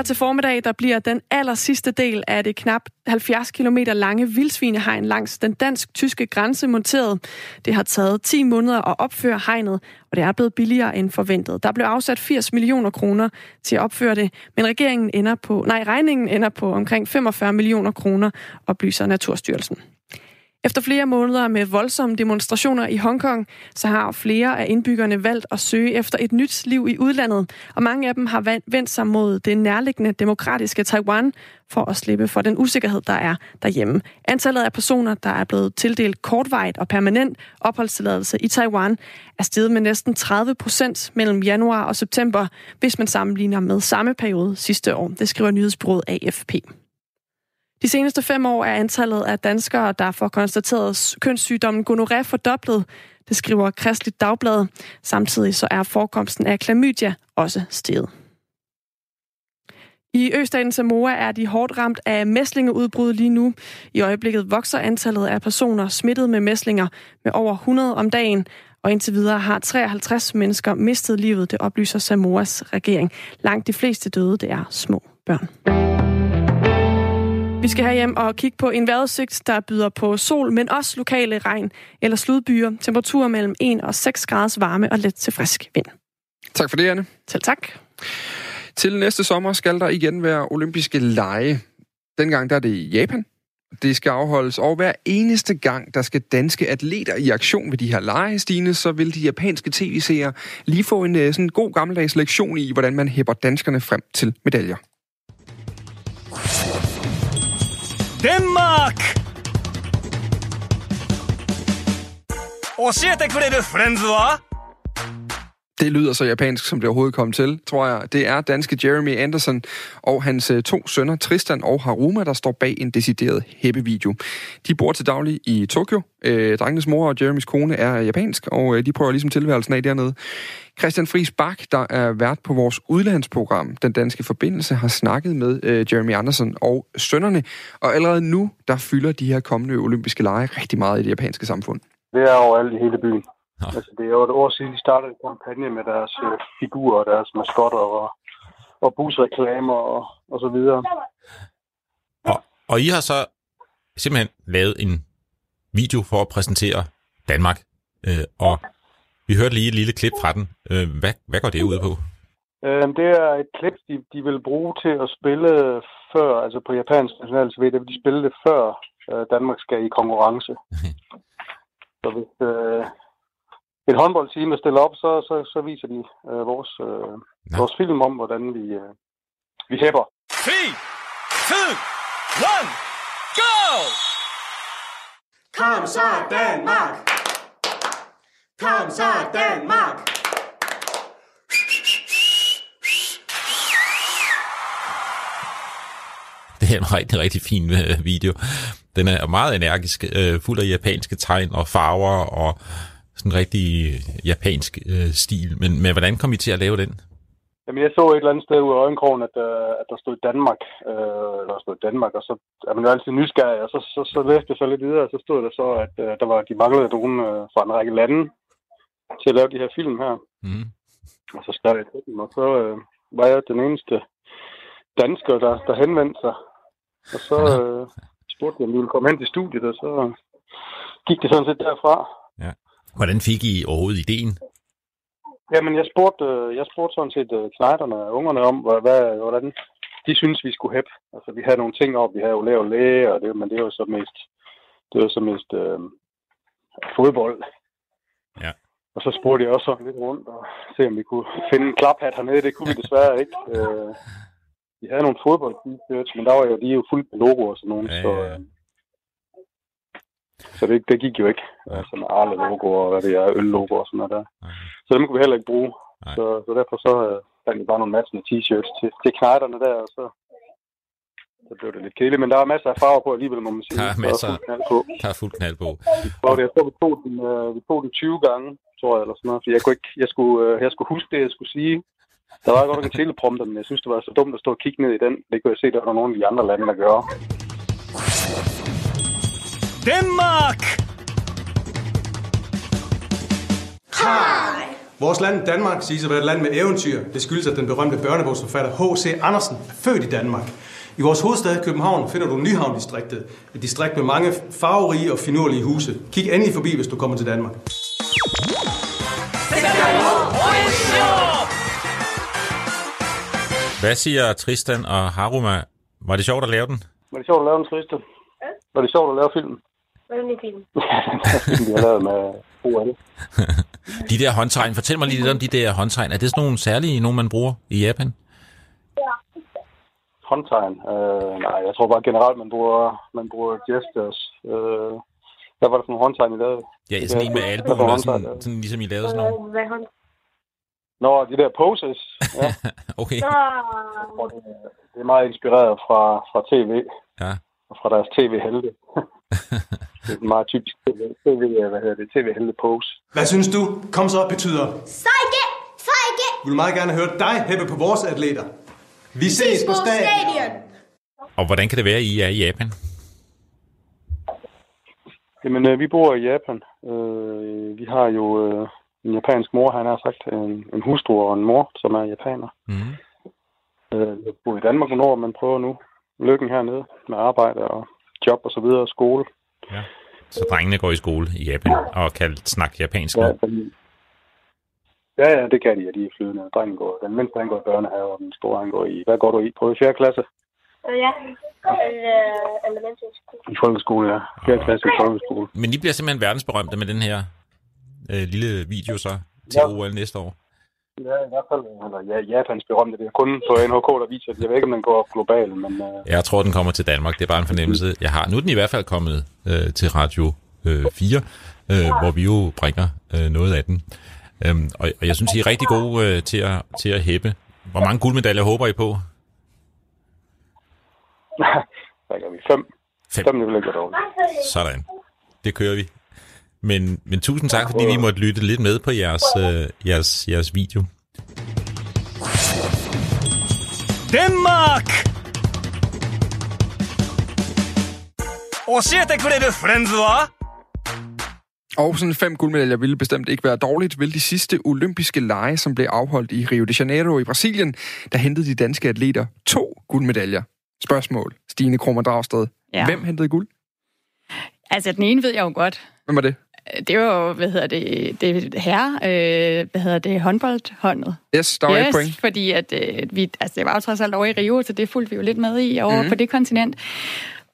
Her til formiddag, der bliver den aller sidste del af det knap 70 km lange vildsvinehegn langs den dansk-tyske grænse monteret. Det har taget 10 måneder at opføre hegnet, og det er blevet billigere end forventet. Der blev afsat 80 millioner kroner til at opføre det, men regeringen ender på, nej, regningen ender på omkring 45 millioner kroner, oplyser Naturstyrelsen. Efter flere måneder med voldsomme demonstrationer i Hongkong, så har flere af indbyggerne valgt at søge efter et nyt liv i udlandet, og mange af dem har vendt sig mod det nærliggende demokratiske Taiwan for at slippe for den usikkerhed, der er derhjemme. Antallet af personer, der er blevet tildelt kortvejt og permanent opholdstilladelse i Taiwan, er steget med næsten 30 procent mellem januar og september, hvis man sammenligner med samme periode sidste år. Det skriver nyhedsbureauet AFP. De seneste fem år er antallet af danskere, der får konstateret kønssygdommen gonoré fordoblet. Det skriver Kristeligt Dagblad. Samtidig så er forekomsten af klamydia også steget. I Østaten Samoa er de hårdt ramt af mæslingeudbrud lige nu. I øjeblikket vokser antallet af personer smittet med mæslinger med over 100 om dagen, og indtil videre har 53 mennesker mistet livet, det oplyser Samoas regering. Langt de fleste døde, det er små børn. Vi skal have hjem og kigge på en vejrudsigt, der byder på sol, men også lokale regn eller sludbyer. Temperaturer mellem 1 og 6 graders varme og let til frisk vind. Tak for det, Anne. Selv tak. Til næste sommer skal der igen være olympiske lege. Dengang der er det i Japan. Det skal afholdes, og hver eneste gang, der skal danske atleter i aktion ved de her lege, Stine, så vil de japanske tv-seere lige få en øh, sådan god gammeldags lektion i, hvordan man hæpper danskerne frem til medaljer. デンマーク。教えてくれるフレンズは？Det lyder så japansk, som det overhovedet kom til, tror jeg. Det er danske Jeremy Anderson og hans øh, to sønner, Tristan og Haruma, der står bag en decideret hæppevideo. De bor til daglig i Tokyo. Øh, drengenes mor og Jeremys kone er japansk, og øh, de prøver ligesom tilværelsen af dernede. Christian Friis Bak, der er vært på vores udlandsprogram, Den Danske Forbindelse, har snakket med øh, Jeremy Anderson og sønnerne, og allerede nu, der fylder de her kommende olympiske lege rigtig meget i det japanske samfund. Det er overalt i hele byen. Ja. Altså, det er jo et år siden, de startede en kampagne med deres øh, figurer og deres maskotter og, og busreklamer og, og så videre. Og, og I har så simpelthen lavet en video for at præsentere Danmark. Øh, og vi hørte lige et lille klip fra den. Øh, hvad, hvad går det ud på? Øh, det er et klip, de, de vil bruge til at spille før, altså på japansk national TV, det vil de spille det før øh, Danmark skal i konkurrence. så hvis, øh, et håndboldteam stiller op, så, så, så viser de øh, vores, øh, vores film om, hvordan vi, øh, vi hæpper. 3, 2, 1, go! Kom så Danmark! Kom så Danmark! Det er en rigtig, rigtig fin øh, video. Den er meget energisk, øh, fuld af japanske tegn og farver og sådan en rigtig japansk øh, stil. Men, men hvordan kom I til at lave den? Jamen, jeg så et eller andet sted ud af øjenkrogen, at, uh, at der stod Danmark, uh, eller der stod Danmark, og så er man jo altid nysgerrig, og så, så, så læste jeg så lidt videre, og så stod der så, at uh, der var, de manglede nogen uh, fra en række lande til at lave de her film her. Mm. Og så skrev jeg til dem, og så uh, var jeg den eneste dansker, der, der henvendte sig. Og så uh, spurgte jeg, om vi ville komme hen til studiet, og så gik det sådan set derfra. Ja. Hvordan fik I overhovedet ideen? Jamen, jeg spurgte, jeg spurgte sådan set uh, knejderne og ungerne om, hvad, hvordan de synes, vi skulle hæppe. Altså, vi havde nogle ting op, vi havde jo lavet læge, og det, men det var så mest, det var så mest øh, fodbold. Ja. Og så spurgte jeg også sådan lidt rundt og se, om vi kunne finde en klaphat hernede. Det kunne vi desværre ikke. Øh, vi havde nogle fodbold men der var jo, de er jo fuldt med logo og sådan nogle, ja, så, øh, så det, det gik jo ikke. Ja. Altså med arle logo og hvad det er, øl-logo og sådan noget der. Ja. Så dem kunne vi heller ikke bruge. Så, så derfor så øh, fandt vi bare nogle matchende t-shirts til, til knejderne der, og så, så blev det lidt kedeligt. Men der er masser af farver på alligevel, må man sige. Der er masser. Der er fuld knald på. Der er fuld knald på. Og det, jeg tror, vi tog, den, øh, vi tog den 20 gange, tror jeg, eller sådan noget. For jeg, kunne ikke, jeg, skulle, øh, jeg skulle huske det, jeg skulle sige. Der var godt nok en teleprompter, men jeg synes, det var så dumt at stå og kigge ned i den. Det kunne jeg se, der var nogle af de andre lande, der gør. Danmark! Hej! Vores land Danmark siges at være et land med eventyr. Det skyldes, at den berømte børnebogsforfatter H.C. Andersen er født i Danmark. I vores hovedstad København finder du Nyhavn-distriktet. Et distrikt med mange farverige og finurlige huse. Kig endelig forbi, hvis du kommer til Danmark. Hvad siger Tristan og Haruma? Var det sjovt at lave den? Var det sjovt at lave den, Tristan? Ja. Var det sjovt at lave filmen? Hvordan er film? vi har lavet med OL. de der håndtegn, fortæl mig lige lidt om de der håndtegn. Er det sådan nogle særlige, nogle man bruger i Japan? Ja. Håndtegn? Øh, nej, jeg tror bare generelt, man bruger, man bruger gestures. Øh, hvad var det for nogle håndtegn, I lavede? Ja, sådan en med albuen, og sådan, sådan, ligesom I lavede sådan nogle. Hvad hånd? Nå, de der poses. Ja. okay. Det, det er meget inspireret fra, fra tv. Ja. Og fra deres tv-helte. Det er en meget typisk tv, hvad hedder det, tv-helte pose. Hvad synes du, kom så betyder? Sejke! Sejke! Vi vil meget gerne høre dig hæppe på vores atleter. Vi ses på stadion. Og hvordan kan det være, at I er i Japan? Jamen, øh, vi bor i Japan. Øh, vi har jo øh, en japansk mor, han har sagt, en, en hustru og en mor, som er japaner. Mm. Øh, jeg bor i Danmark nogle år, men prøver nu lykken hernede med arbejde og job og så videre og skole. Ja. Så drengene går i skole i Japan og kan snakke japansk ja, ja, ja, det kan de, ja, de er flydende. Drengen går, den mindste han går i børnehave, og den store han går i, hvad går du i? På 4. klasse? Ja, elementary I folkeskole, ja. 4. klasse i folkeskole. Men I bliver simpelthen verdensberømte med den her øh, lille video så til ja. OL næste år? Ja, i hvert fald. Eller, ja, Japans berømte. Det er kun på NHK, der viser det. Jeg ved ikke, om den går global, men... Uh... Jeg tror, den kommer til Danmark. Det er bare en fornemmelse, jeg har. Nu er den i hvert fald kommet øh, til Radio øh, 4, øh, hvor vi jo bringer øh, noget af den. Øhm, og, og jeg synes, I er rigtig gode øh, til, at, til at hæppe. Hvor mange guldmedaljer håber I på? Hvad gør vi? Fem. Fem. Fem dårligt. Sådan. Det kører vi. Men, men tusind tak, fordi vi måtte lytte lidt med på jeres, øh, jeres, jeres video. Denmark! 教えてくれるフレンズは Og sådan fem guldmedaljer ville bestemt ikke være dårligt. Vil de sidste olympiske lege, som blev afholdt i Rio de Janeiro i Brasilien, der hentede de danske atleter to guldmedaljer. Spørgsmål. Stine Krummer Dragsted. Ja. Hvem hentede guld? Altså, den ene ved jeg jo godt. Hvem var det? Det var jo, hvad hedder det, det herre, øh, hvad hedder det, håndboldhåndet. Yes, der var yes, et point. fordi at, øh, vi, altså, det var jo trods alt over i Rio, så det fulgte vi jo lidt med i over mm-hmm. på det kontinent.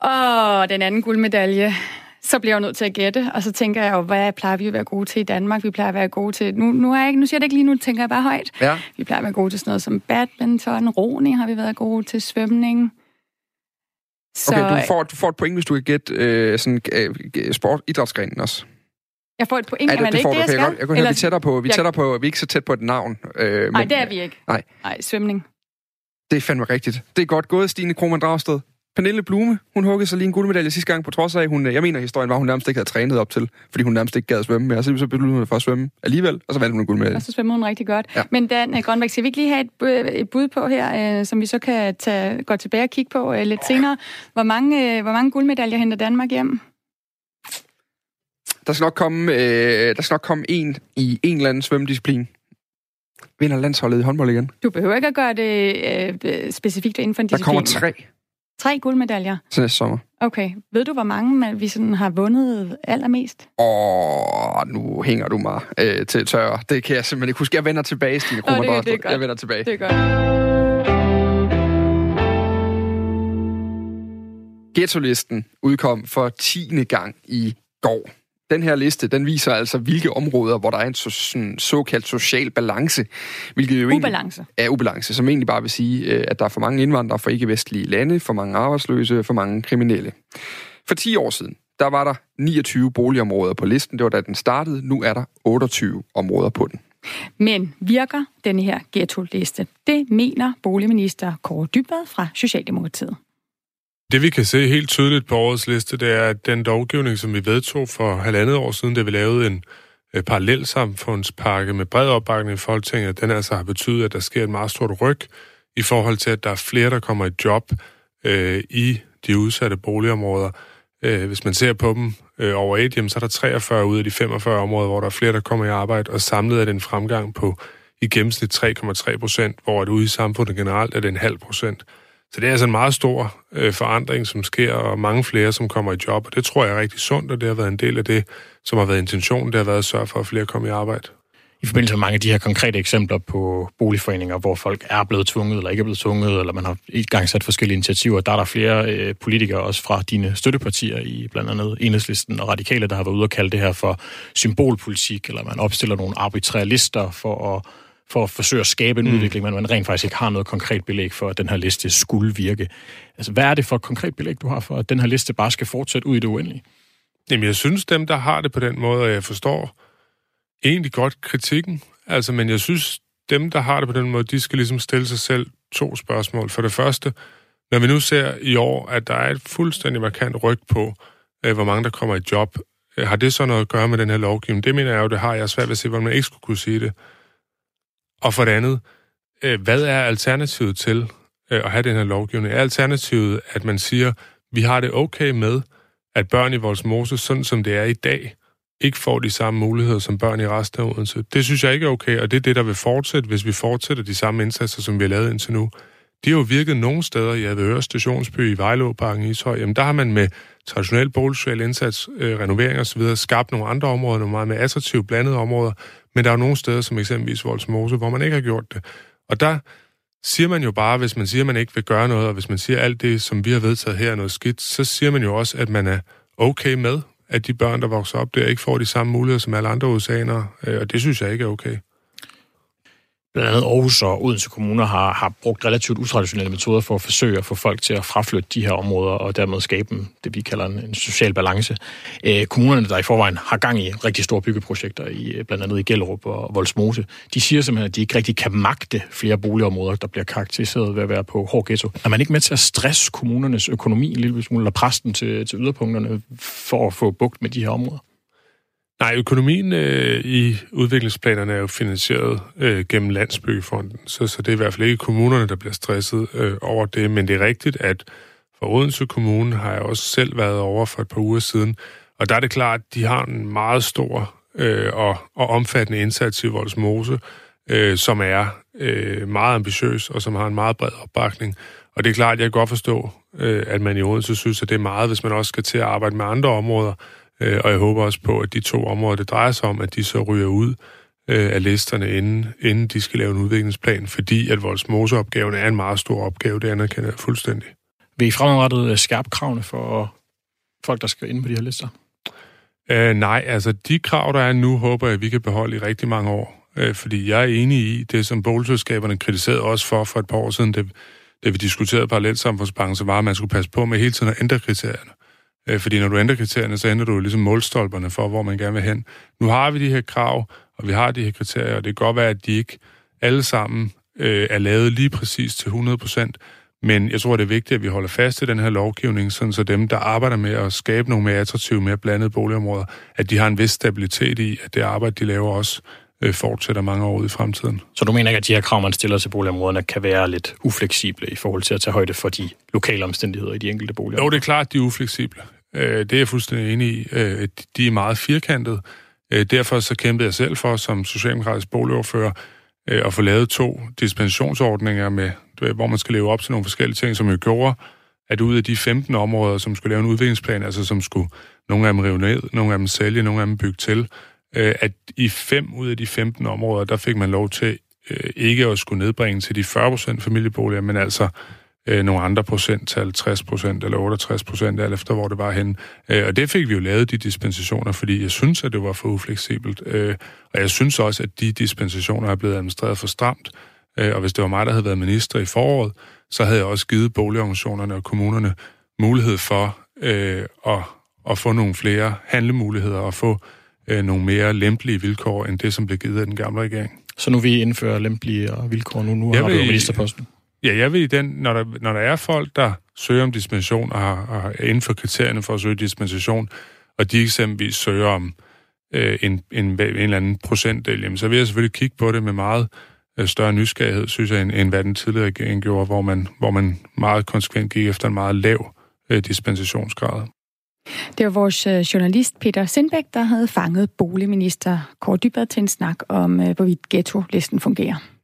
Og den anden guldmedalje, så bliver jeg jo nødt til at gætte, og så tænker jeg jo, hvad plejer vi at være gode til i Danmark? Vi plejer at være gode til, nu, nu, er jeg ikke, nu siger jeg det ikke lige nu, tænker jeg bare højt. Ja. Vi plejer at være gode til sådan noget som badminton, roning har vi været gode til, svømning. Så Okay, du får, du får et point, hvis du kan gætte øh, sådan, øh, sport, idrætsgrenen også. Jeg får et point, Ja, er man det ikke får det, jeg skal? jeg, kunne høre, vi er tættere på, vi Jeg- tættere på, vi er ikke så tæt på et navn. Øh, Nej, men- det er vi ikke. Nej, Nej, svømning. det er fandme rigtigt. Det er godt gået, Stine Krohmann Dragsted. Pernille Blume, hun huggede sig lige en guldmedalje sidste gang, på trods af, at hun, jeg mener, historien var, at hun nærmest ikke havde trænet op til, fordi hun nærmest ikke gad at svømme mere. Så så besluttede hun for at svømme alligevel, og så valgte hun en guldmedalje. Og så svømmer hun rigtig godt. Ja. Men Dan øh, Grønbæk, skal vi ikke lige have et, et bud på her, øh, som vi så kan tage, gå tilbage og kigge på øh, lidt senere? Hvor mange, øh, hvor mange guldmedaljer henter Danmark hjem? Der skal nok komme, øh, der skal nok komme en i en eller anden svømmedisciplin. Vinder landsholdet i håndbold igen. Du behøver ikke at gøre det øh, specifikt inden for en Der disciplin. kommer tre Tre guldmedaljer? til næste sommer. Okay. Ved du, hvor mange man- vi sådan har vundet allermest? Og nu hænger du mig øh, til tørre. Det kan jeg simpelthen ikke huske. Jeg vender tilbage, Stine Åh, det- Krohmann det er godt. Jeg vender tilbage. Det er godt. Ghetto-listen udkom for tiende gang i går. Den her liste, den viser altså, hvilke områder, hvor der er en så, sådan, såkaldt social balance. Hvilket jo Ubalance. Egentlig er ubalance, som egentlig bare vil sige, øh, at der er for mange indvandrere fra ikke-vestlige lande, for mange arbejdsløse, for mange kriminelle. For 10 år siden, der var der 29 boligområder på listen. Det var da den startede. Nu er der 28 områder på den. Men virker denne her ghetto-liste? Det mener boligminister Kåre Dybvad fra Socialdemokratiet. Det vi kan se helt tydeligt på årets liste, det er, at den lovgivning, som vi vedtog for halvandet år siden, da vi lavede en øh, parallel samfundspakke med bred opbakning i Folketinget, den altså har betydet, at der sker et meget stort ryg i forhold til, at der er flere, der kommer i job øh, i de udsatte boligområder. Øh, hvis man ser på dem øh, over et, jamen, så er der 43 ud af de 45 områder, hvor der er flere, der kommer i arbejde, og samlet er det en fremgang på i gennemsnit 3,3 procent, hvor at ude i samfundet generelt er det en halv procent. Så det er altså en meget stor øh, forandring, som sker, og mange flere, som kommer i job. Og det tror jeg er rigtig sundt, og det har været en del af det, som har været intentionen. Det har været at sørge for, at flere kommer i arbejde. i forbindelse med mange af de her konkrete eksempler på boligforeninger, hvor folk er blevet tvunget eller ikke er blevet tvunget, eller man har i gang sat forskellige initiativer, der er der flere øh, politikere, også fra dine støttepartier i blandt andet Enhedslisten og Radikale, der har været ude og kalde det her for symbolpolitik, eller man opstiller nogle arbitrære lister for at, for at forsøge at skabe en mm. udvikling, men man rent faktisk ikke har noget konkret belæg for, at den her liste skulle virke. Altså, hvad er det for et konkret belæg, du har for, at den her liste bare skal fortsætte ud i det uendelige? Jamen, jeg synes, dem, der har det på den måde, og jeg forstår egentlig godt kritikken, altså, men jeg synes, dem, der har det på den måde, de skal ligesom stille sig selv to spørgsmål. For det første, når vi nu ser i år, at der er et fuldstændig markant ryg på, øh, hvor mange der kommer i job, øh, har det så noget at gøre med den her lovgivning? Det mener jeg jo, det har. Jeg er svært ved at se, hvordan man ikke skulle kunne sige det. Og for det andet, øh, hvad er alternativet til øh, at have den her lovgivning? Er alternativet, at man siger, vi har det okay med, at børn i Voldsmose, sådan som det er i dag, ikke får de samme muligheder som børn i resten af Odense. Det synes jeg ikke er okay, og det er det, der vil fortsætte, hvis vi fortsætter de samme indsatser, som vi har lavet indtil nu. De har jo virket nogle steder i Avedøre Stationsby, i Vejlåparken, i Ishøj. Jamen, der har man med traditionel boligsocial indsats, øh, renovering osv. skabt nogle andre områder, nogle meget mere attraktive blandede områder, men der er jo nogle steder, som eksempelvis Voldsmose, hvor man ikke har gjort det. Og der siger man jo bare, hvis man siger, at man ikke vil gøre noget, og hvis man siger, at alt det, som vi har vedtaget her, er noget skidt, så siger man jo også, at man er okay med, at de børn, der vokser op der, ikke får de samme muligheder som alle andre oceaner, øh, og det synes jeg ikke er okay blandt andet Aarhus og Odense kommuner har, har brugt relativt utraditionelle metoder for at forsøge at få folk til at fraflytte de her områder og dermed skabe dem, det, vi kalder en, en social balance. Øh, kommunerne, der i forvejen har gang i rigtig store byggeprojekter, i, øh, blandt andet i Gellerup og Voldsmose, de siger simpelthen, at de ikke rigtig kan magte flere boligområder, der bliver karakteriseret ved at være på hård ghetto. Er man ikke med til at stresse kommunernes økonomi en lille smule, eller præsten til, til yderpunkterne for at få bugt med de her områder? Nej, økonomien øh, i udviklingsplanerne er jo finansieret øh, gennem Landsbyggefonden, så, så det er i hvert fald ikke kommunerne, der bliver stresset øh, over det, men det er rigtigt, at for Odense Kommune har jeg også selv været over for et par uger siden, og der er det klart, at de har en meget stor øh, og, og omfattende indsats i Voldsmose, øh, som er øh, meget ambitiøs og som har en meget bred opbakning. Og det er klart, at jeg kan godt forstå, øh, at man i Odense synes, at det er meget, hvis man også skal til at arbejde med andre områder, Øh, og jeg håber også på, at de to områder, det drejer sig om, at de så ryger ud øh, af listerne, inden, inden de skal lave en udviklingsplan, fordi at Voldsmose-opgaven er en meget stor opgave, det anerkender jeg fuldstændig. Vil I fremadrettet øh, skærpe kravene for folk, der skal ind på de her lister? Øh, nej, altså de krav, der er nu, håber jeg, at vi kan beholde i rigtig mange år. Øh, fordi jeg er enig i det, som boligselskaberne kritiserede også for for et par år siden, det, det vi diskuterede parallelsamfundsbanken, så var, at man skulle passe på med hele tiden at ændre kriterierne. Øh, fordi når du ændrer kriterierne, så ændrer du ligesom målstolperne for, hvor man gerne vil hen. Nu har vi de her krav, og vi har de her kriterier, og det kan godt være, at de ikke alle sammen øh, er lavet lige præcis til 100%, men jeg tror, det er vigtigt, at vi holder fast i den her lovgivning, sådan så dem, der arbejder med at skabe nogle mere attraktive, mere blandede boligområder, at de har en vis stabilitet i, at det arbejde, de laver også øh, fortsætter mange år ud i fremtiden. Så du mener ikke, at de her krav, man stiller til boligområderne, kan være lidt ufleksible i forhold til at tage højde for de lokale omstændigheder i de enkelte boligområder? Jo, det er klart, at de er ufleksible. Øh, det er jeg fuldstændig enig i. Øh, de er meget firkantede. Øh, derfor så kæmpede jeg selv for, som socialdemokratisk boligoverfører, øh, at få lavet to dispensationsordninger, med, hvor man skal leve op til nogle forskellige ting, som jo gjorde, at ud af de 15 områder, som skulle lave en udviklingsplan, altså som skulle nogle af dem rive ned, nogle af dem sælge, nogle af dem bygge til, øh, at i fem ud af de 15 områder, der fik man lov til øh, ikke at skulle nedbringe til de 40% familieboliger, men altså øh, nogle andre procenttal, 60 procent eller 68 procent, alt efter hvor det var henne. Øh, og det fik vi jo lavet, de dispensationer, fordi jeg synes, at det var for ufleksibelt. Øh, og jeg synes også, at de dispensationer er blevet administreret for stramt. Øh, og hvis det var mig, der havde været minister i foråret, så havde jeg også givet boligorganisationerne og kommunerne mulighed for øh, at, at få nogle flere handlemuligheder og få øh, nogle mere lempelige vilkår, end det, som blev givet af den gamle regering. Så nu vi indføre lempelige vilkår nu, nu jeg har vil, du ministerposten? Ja, jeg vil i den, når der, når der er folk, der søger om dispensation og, har, og er inden for kriterierne for at søge dispensation, og de eksempelvis søger om øh, en, en, en eller anden procentdel, jamen, så vil jeg selvfølgelig kigge på det med meget øh, større nysgerrighed, synes jeg, end, end hvad den tidligere regering gjorde, hvor man, hvor man meget konsekvent gik efter en meget lav øh, dispensationsgrad. Det var vores øh, journalist Peter Sindbæk, der havde fanget boligminister Kåre Dybad til en snak om, øh, hvorvidt ghetto-listen fungerer.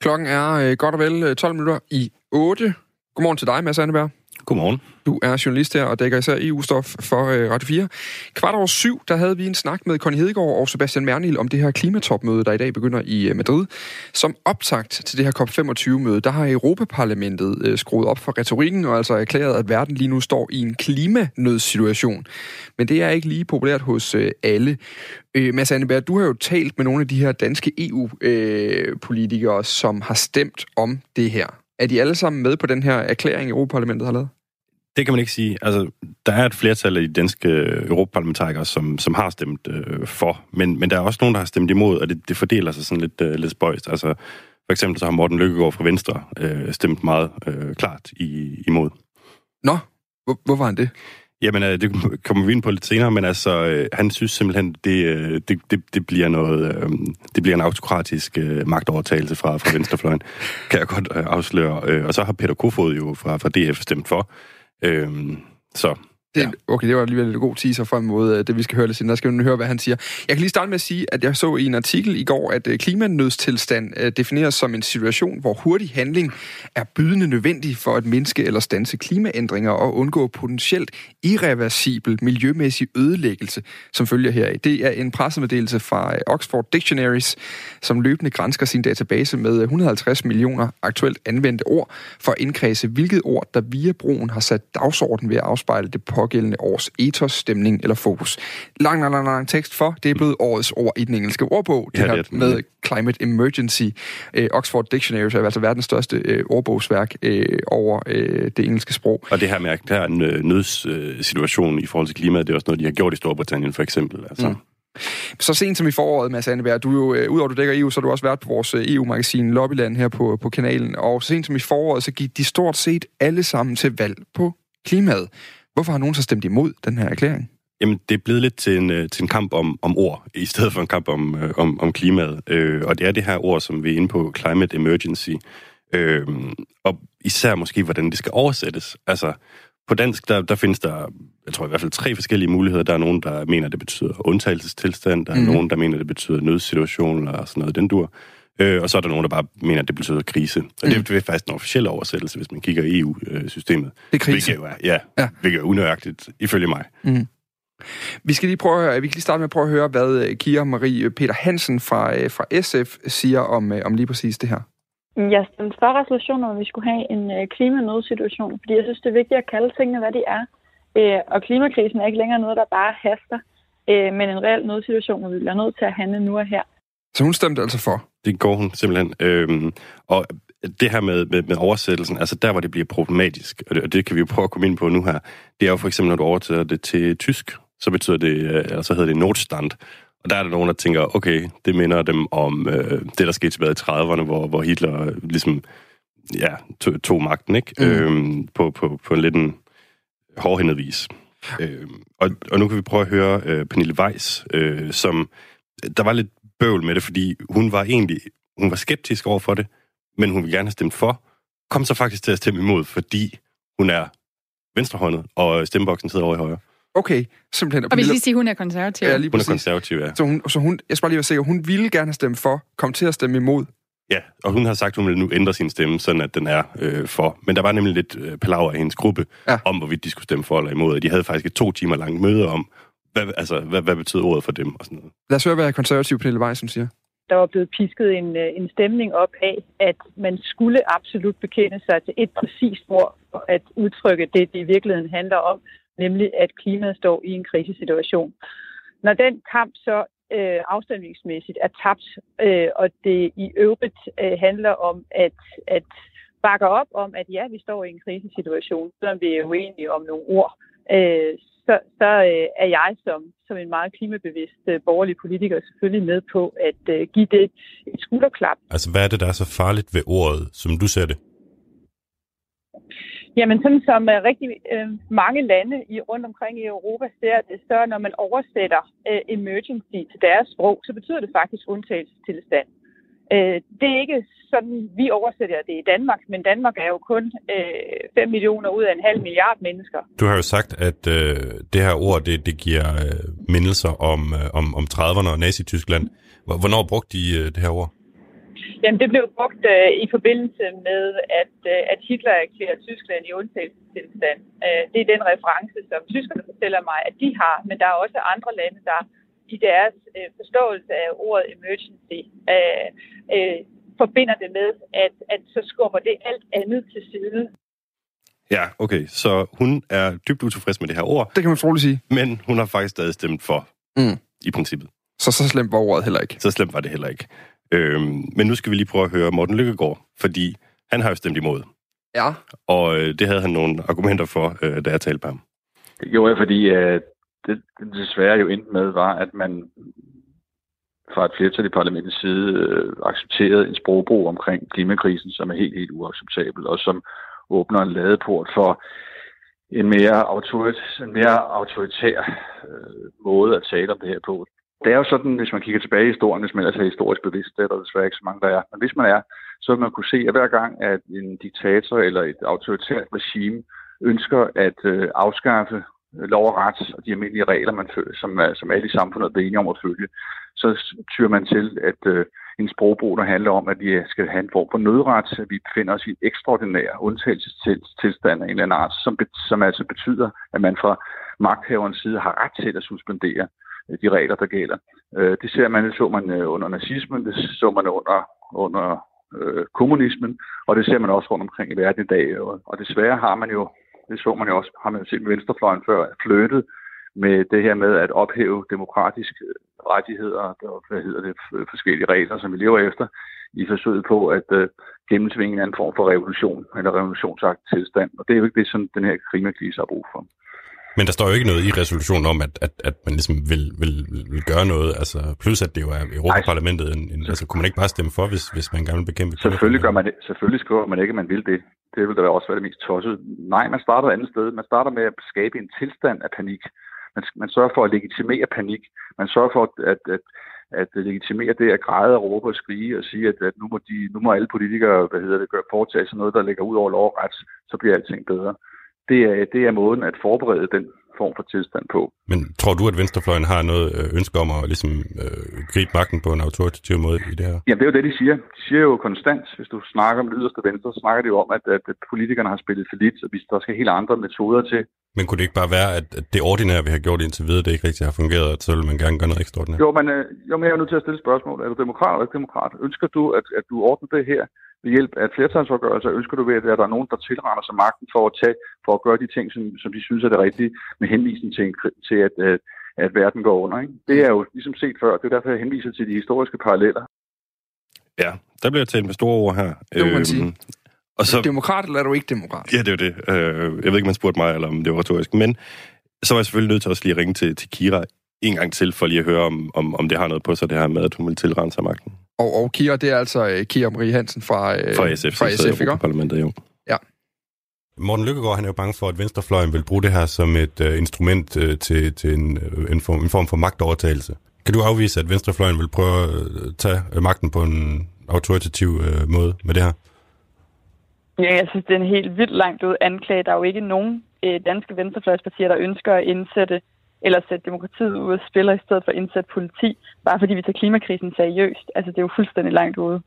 Klokken er øh, godt og vel øh, 12 minutter i 8. Godmorgen til dig, Mads Anneberg. Godmorgen. Du er journalist her og dækker især EU-stof for øh, Radio 4. Kvart over syv, der havde vi en snak med Conny Hedegaard og Sebastian Mernil om det her klimatopmøde, der i dag begynder i øh, Madrid. Som optakt til det her COP25-møde, der har Europaparlamentet øh, skruet op for retorikken og altså erklæret, at verden lige nu står i en klimanødsituation. Men det er ikke lige populært hos øh, alle. Øh, Mads Anneberg, du har jo talt med nogle af de her danske EU-politikere, øh, som har stemt om det her. Er de alle sammen med på den her erklæring, Europaparlamentet har lavet? Det kan man ikke sige. Altså, der er et flertal af de danske europaparlamentarikere, som, som har stemt øh, for, men, men der er også nogen, der har stemt imod, og det, det fordeler sig sådan lidt, øh, lidt spøjst. Altså, for eksempel så har Morten Lykkegaard fra Venstre øh, stemt meget øh, klart i, imod. Nå, hvor, hvor var han det? Jamen, øh, det kommer vi ind på lidt senere, men altså, øh, han synes simpelthen, det, øh, det, det, det bliver noget, øh, det bliver en autokratisk øh, magtovertagelse fra, fra venstrefløjen, kan jeg godt øh, afsløre. Øh, og så har Peter Kofod jo fra, fra DF stemt for. Øhm, så det, ja. Okay, det var alligevel en god teaser frem mod øh, det, vi skal høre lidt senere. Der skal vi høre, hvad han siger. Jeg kan lige starte med at sige, at jeg så i en artikel i går, at øh, klimanødstilstand øh, defineres som en situation, hvor hurtig handling er bydende nødvendig for at mindske eller stanse klimaændringer og undgå potentielt irreversibel miljømæssig ødelæggelse, som følger heraf. Det er en pressemeddelelse fra Oxford Dictionaries, som løbende grænsker sin database med 150 millioner aktuelt anvendte ord for at indkredse, hvilket ord, der via brugen har sat dagsorden ved at afspejle det på pågældende års ethos, stemning eller fokus. Lang, lang, lang, lang tekst for, det er blevet årets ord i den engelske ordbog, det Ja, her det med Climate Emergency. Øh, Oxford Dictionary, som er altså verdens største øh, ordbogsværk øh, over øh, det engelske sprog. Og det her med, at der er en øh, nødssituation i forhold til klimaet, det er også noget, de har gjort i Storbritannien for eksempel. Altså. Mm. Så sent som i foråret, Mads Anneberg, du jo, øh, udover at du dækker EU, så har du også været på vores øh, EU-magasin Lobbyland her på, på kanalen, og så sent som i foråret, så gik de stort set alle sammen til valg på klimaet. Hvorfor har nogen så stemt imod den her erklæring? Jamen, det er blevet lidt til en, øh, til en kamp om, om ord, i stedet for en kamp om, øh, om, om klimaet. Øh, og det er det her ord, som vi er inde på, climate emergency. Øh, og især måske, hvordan det skal oversættes. Altså, på dansk, der, der findes der, jeg tror i hvert fald tre forskellige muligheder. Der er nogen, der mener, det betyder undtagelsestilstand. Der er mm. nogen, der mener, det betyder nødsituation, eller sådan noget, den dur. Øh, og så er der nogen, der bare mener, at det betyder krise. Og mm. det, det er faktisk den officielle oversættelse, hvis man kigger i EU-systemet. Det er krise. Hvilket jo er, ja, ja. hvilket er unøjagtigt, ifølge mig. Mm. Vi skal lige prøve at høre, vi kan lige starte med at prøve at høre, hvad øh, Kira Marie Peter Hansen fra, øh, fra SF siger om, øh, om lige præcis det her. Jeg stemte for resolutionen, om vi skulle have en øh, klimanødsituation, fordi jeg synes, det er vigtigt at kalde tingene, hvad de er. Øh, og klimakrisen er ikke længere noget, der bare haster, øh, men en reel nødsituation, hvor vi bliver nødt til at handle nu og her. Så hun stemte altså for? Det går hun simpelthen. Øhm, og det her med, med, med oversættelsen, altså der, hvor det bliver problematisk, og det, og det kan vi jo prøve at komme ind på nu her, det er jo for eksempel, når du oversætter det til tysk, så betyder det, øh, eller så hedder det Notstand. Og der er der nogen, der tænker, okay, det minder dem om øh, det, der skete tilbage i 30'erne, hvor, hvor Hitler øh, ligesom, ja, tog, tog magten, ikke? Mm. Øhm, på, på, på en lidt en hårdhændet vis. Øhm, og, og nu kan vi prøve at høre øh, Pernille Weiss, øh, som, der var lidt bøvl med det, fordi hun var egentlig, hun var skeptisk over for det, men hun ville gerne have stemt for, kom så faktisk til at stemme imod, fordi hun er venstrehåndet, og stemmeboksen sidder over i højre. Okay, simpelthen. Og vi skal lige sige, at hun er konservativ. Ja, lige Hun er præcis. konservativ, ja. Så hun, så hun, jeg skal bare lige være sikker, hun ville gerne have stemt for, kom til at stemme imod. Ja, og hun har sagt, at hun vil nu ændre sin stemme, sådan at den er øh, for. Men der var nemlig lidt øh, palaver i hendes gruppe, ja. om hvorvidt de skulle stemme for eller imod. Og de havde faktisk et to timer langt møde om, hvad, altså, hvad, hvad betyder ordet for dem og sådan noget. Lad os høre, hvad konservativ Pernille Weiss, hun siger. der var blevet pisket en, øh, en stemning op af, at man skulle absolut bekende sig til et præcist ord for at udtrykke det, det i virkeligheden handler om, nemlig at klimaet står i en krisesituation. Når den kamp så øh, afstemningsmæssigt er tabt, øh, og det i øvrigt øh, handler om at, at bakke op om, at ja, vi står i en krisesituation, selvom vi er uenige om nogle ord, øh, så, så øh, er jeg som, som en meget klimabevidst øh, borgerlig politiker selvfølgelig med på at øh, give det et skulderklap. Altså, hvad er det, der er så farligt ved ordet, som du ser det? Jamen, sådan som uh, rigtig uh, mange lande i rundt omkring i Europa ser det, så når man oversætter uh, emergency til deres sprog, så betyder det faktisk undtagelsestilstand. Uh, det er ikke sådan, vi oversætter det i Danmark, men Danmark er jo kun uh, 5 millioner ud af en halv milliard mennesker. Du har jo sagt, at øh, det her ord, det, det giver øh, mindelser om, øh, om, om 30'erne og Nazi-Tyskland. Hvor- Hvornår brugte de øh, det her ord? Jamen, det blev brugt uh, i forbindelse med, at, uh, at Hitler erklærede Tyskland i undtagelsestilstand. Uh, det er den reference, som tyskerne fortæller mig, at de har, men der er også andre lande, der i deres uh, forståelse af ordet emergency uh, uh, forbinder det med, at, at så skubber det alt andet til side. Ja, okay. Så hun er dybt utilfreds med det her ord. Det kan man troligt sige. Men hun har faktisk stadig stemt for, Mm. i princippet. Så så slemt var ordet heller ikke. Så slemt var det heller ikke. Øhm, men nu skal vi lige prøve at høre Morten Lykkegaard, fordi han har jo stemt imod. Ja. Og øh, det havde han nogle argumenter for, øh, da jeg talte med ham. Det gjorde jeg, fordi øh, det, desværre jo endte med, var, at man fra et flertal i parlamentets side øh, accepterede en sprogbrug omkring klimakrisen, som er helt, helt uacceptabel, og som åbner en ladeport for en mere, autorit, en mere autoritær øh, måde at tale om det her på. Det er jo sådan, hvis man kigger tilbage i historien, hvis man ellers er historisk bevidst, det er der desværre ikke så mange, der er. Men hvis man er, så vil man kunne se, at hver gang, at en diktator eller et autoritært regime ønsker at øh, afskaffe Øh, lov og ret og de almindelige regler, man følger, som, som alle i samfundet er enige om at følge, så tyrer man til, at øh, en sprogbrug, der handler om, at vi skal have en form for nødret, at vi befinder os i en ekstraordinær undtagelsestilstand af en eller anden art, som, bet- som altså betyder, at man fra magthaverens side har ret til at suspendere øh, de regler, der gælder. Øh, det ser man, det så man øh, under nazismen, det så man under, under øh, kommunismen, og det ser man også rundt omkring i verden i dag. Og, og desværre har man jo det så man jo også, har man jo set med venstrefløjen før, flyttet med det her med at ophæve demokratiske rettigheder og hvad hedder det, forskellige regler, som vi lever efter, i forsøget på at uh, gennemtvinge en anden form for revolution eller revolutionsagt tilstand. Og det er jo ikke det, som den her klimakrise har brug for. Men der står jo ikke noget i resolutionen om, at, at, at man ligesom vil, vil, vil gøre noget. Altså, plus at det jo er Europaparlamentet. En, en, altså, kunne man ikke bare stemme for, hvis, hvis man gerne vil bekæmpe Selvfølgelig, gør man det. Selvfølgelig skriver man ikke, at man vil det. Det vil da også være det mest tossede. Nej, man starter et andet sted. Man starter med at skabe en tilstand af panik. Man, man sørger for at legitimere panik. Man sørger for at, at, at legitimere det at græde og råbe og skrige og sige, at, at nu, må de, nu må alle politikere hvad hedder det, gøre, foretage sig noget, der ligger ud over lov og ret, så bliver alting bedre. Det er, det er måden at forberede den form for tilstand på. Men tror du, at Venstrefløjen har noget øh, ønske om at ligesom, øh, gribe magten på en autoritativ måde i det her? Ja, det er jo det, de siger. De siger jo konstant, hvis du snakker med yderste venstre, så snakker de jo om, at, at, politikerne har spillet for lidt, og hvis der skal helt andre metoder til. Men kunne det ikke bare være, at det ordinære, vi har gjort indtil videre, det ikke rigtig har fungeret, og så vil man gerne gøre noget ekstraordinært? Jo, men, øh, jo, men jeg er nødt til at stille spørgsmål. Er du demokrat eller ikke demokrat? Ønsker du, at, at du ordner det her ved hjælp af flertalsforgørelser, ønsker du ved, at der er nogen, der tilrender sig magten for at, tage, for at gøre de ting, som, som de synes er det rigtige, med henvisning til, til at, at, at verden går under. Ikke? Det er jo ligesom set før. Det er derfor, jeg henviser til de historiske paralleller. Ja, der bliver talt med store ord her. Det må man sige. Og så, Demokrat eller er du ikke demokrat? ja, det er jo det. Øh, jeg ved ikke, man spurgte mig, eller om det var retorisk. Men så var jeg selvfølgelig nødt til også lige at ringe til, til Kira en gang til, for lige at høre, om, om, om det har noget på sig, det her med, at hun vil tilrende sig magten. Og, og Kira, det er altså øh, Kira Marie Hansen fra, øh, Fra SF, fra SF i ikke? Europaparlamentet, jo. Ja. Morten Lykkegaard, han er jo bange for, at Venstrefløjen vil bruge det her som et uh, instrument uh, til, til en, uh, en, form, en form for magtovertagelse. Kan du afvise, at Venstrefløjen vil prøve at uh, tage magten på en autoritativ uh, måde med det her? Ja, jeg synes, det er en helt vildt langt ud anklage. Der er jo ikke nogen øh, danske venstrefløjspartier, der ønsker at indsætte eller sætte demokratiet ud af spiller i stedet for at indsætte politi, bare fordi vi tager klimakrisen seriøst. Altså, det er jo fuldstændig langt ude.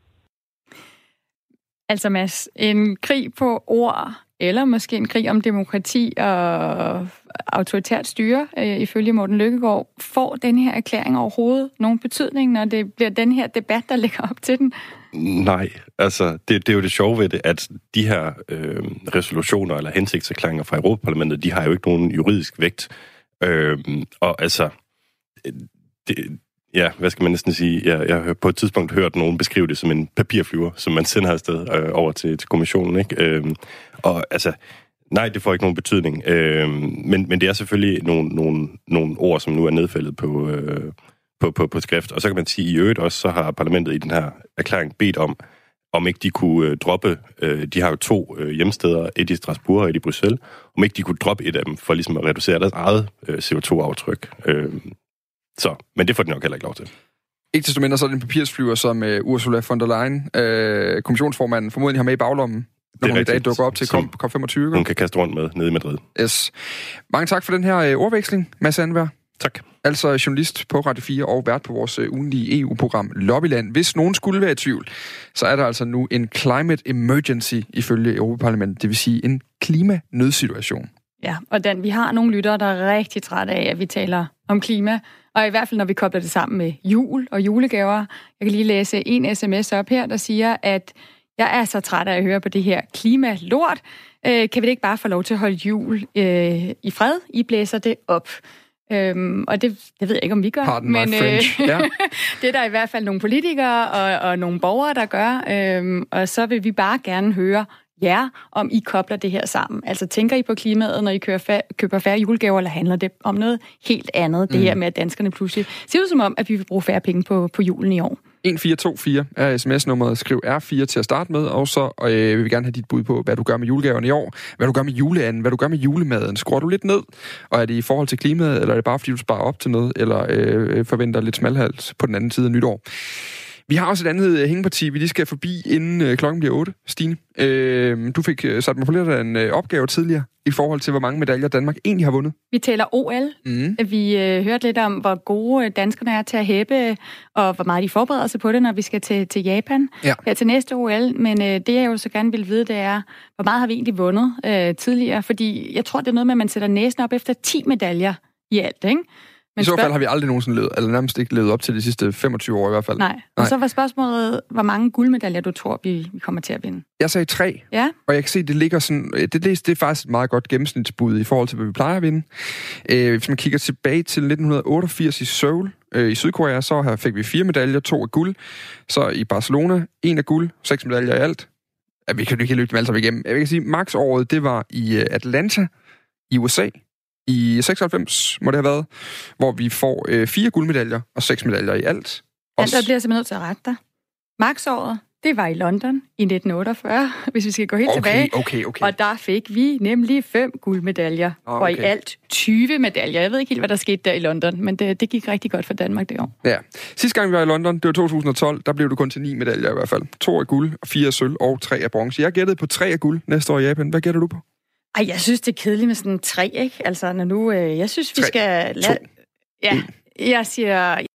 Altså Mads, en krig på ord, eller måske en krig om demokrati og autoritært styre, øh, ifølge Morten Lykkegaard, får den her erklæring overhovedet nogen betydning, når det bliver den her debat, der ligger op til den? Nej, altså det, det er jo det sjove ved det, at de her øh, resolutioner eller hensigtserklæringer fra Europaparlamentet, de har jo ikke nogen juridisk vægt. Øh, og altså, øh, det, ja, hvad skal man næsten sige? Jeg, jeg har på et tidspunkt hørt nogen beskrive det som en papirflyver, som man sender afsted øh, over til, til kommissionen. Ikke? Øh, og altså, nej, det får ikke nogen betydning. Øh, men, men det er selvfølgelig nogle, nogle, nogle ord, som nu er nedfældet på, øh, på, på, på skrift. Og så kan man sige, i øvrigt også, så har parlamentet i den her erklæring bedt om, om ikke de kunne øh, droppe, øh, de har jo to øh, hjemsteder, et i Strasbourg og et i Bruxelles, om ikke de kunne droppe et af dem, for ligesom at reducere deres eget øh, CO2-aftryk. Øh, så, men det får de nok heller ikke lov til. Ikke desto mindre så er det en papirsflyver, som uh, Ursula von der Leyen, uh, kommissionsformanden, formodentlig har med i baglommen, når hun i dag dukker op til Som COP25. Hun kan kaste rundt med nede i Madrid. Yes. Mange tak for den her uh, ordveksling, Mads Anvær. Tak. Altså journalist på Radio 4 og vært på vores uh, ugenlige EU-program Lobbyland. Hvis nogen skulle være i tvivl, så er der altså nu en climate emergency ifølge Europaparlamentet, det vil sige en klimanødsituation. Ja, og Dan, vi har nogle lyttere, der er rigtig trætte af, at vi taler om klima, og i hvert fald, når vi kobler det sammen med jul og julegaver. Jeg kan lige læse en sms op her, der siger, at jeg er så træt af at høre på det her klimalort. Øh, kan vi ikke bare få lov til at holde jul øh, i fred? I blæser det op. Øhm, og det, det ved jeg ikke, om vi gør. Pardon my men French. Ja. det er der i hvert fald nogle politikere og, og nogle borgere, der gør. Øhm, og så vil vi bare gerne høre jer, om I kobler det her sammen. Altså tænker I på klimaet, når I kører fa- køber færre julegaver, eller handler det om noget helt andet? Det Mm. her med, at danskerne pludselig ser ud som om, at vi vil bruge færre penge på, på julen i år. 1424 er sms-nummeret. Skriv R4 til at starte med, og så øh, vil vi gerne have dit bud på, hvad du gør med julegaverne i år, hvad du gør med juleanden, hvad du gør med julemaden. Skruer du lidt ned, og er det i forhold til klimaet, eller er det bare fordi, du sparer op til noget, eller øh, forventer lidt smalhals på den anden side af nytår? Vi har også et andet øh, hængeparti, vi lige skal forbi, inden øh, klokken bliver 8. Stine, øh, du fik øh, sat mig på lidt af en øh, opgave tidligere, i forhold til, hvor mange medaljer Danmark egentlig har vundet. Vi taler OL. Mm. Vi øh, hørte lidt om, hvor gode danskerne er til at hæppe, og hvor meget de forbereder sig på det, når vi skal til, til Japan Ja. her til næste OL. Men øh, det, jeg jo så gerne vil vide, det er, hvor meget har vi egentlig vundet øh, tidligere? Fordi jeg tror, det er noget med, at man sætter næsen op efter 10 medaljer i alt, ikke? Men I så fald har vi aldrig nogensinde levet, eller nærmest ikke levet op til de sidste 25 år i hvert fald. Nej. Og så var spørgsmålet, hvor mange guldmedaljer du tror, vi, vi kommer til at vinde? Jeg sagde tre. Ja. Og jeg kan se, det ligger sådan... Det, det, det er faktisk et meget godt gennemsnitsbud i forhold til, hvad vi plejer at vinde. Øh, hvis man kigger tilbage til 1988 i Seoul, øh, i Sydkorea, så her fik vi fire medaljer, to af guld. Så i Barcelona, en af guld, seks medaljer i alt. Ja, vi kan ikke løbe dem alle sammen igennem. Jeg kan sige, max året, det var i øh, Atlanta i USA i 96, må det have været, hvor vi får øh, fire guldmedaljer og seks medaljer i alt. Og der bliver simpelthen nødt til at rette dig. Max-året, det var i London i 1948, hvis vi skal gå helt okay, tilbage. Okay, okay. Og der fik vi nemlig fem guldmedaljer, okay. og i alt 20 medaljer. Jeg ved ikke helt, hvad der skete der i London, men det, det gik rigtig godt for Danmark det år. Ja. Sidste gang vi var i London, det var 2012, der blev du kun til ni medaljer i hvert fald. To af guld, fire af sølv og tre af bronze. Jeg gættede på tre af guld næste år i Japan. Hvad gætter du på? Ej, jeg synes, det er kedeligt med sådan tre, ikke? Altså, når nu... Øh, jeg synes, vi tre, skal... Lade... Ja, jeg siger,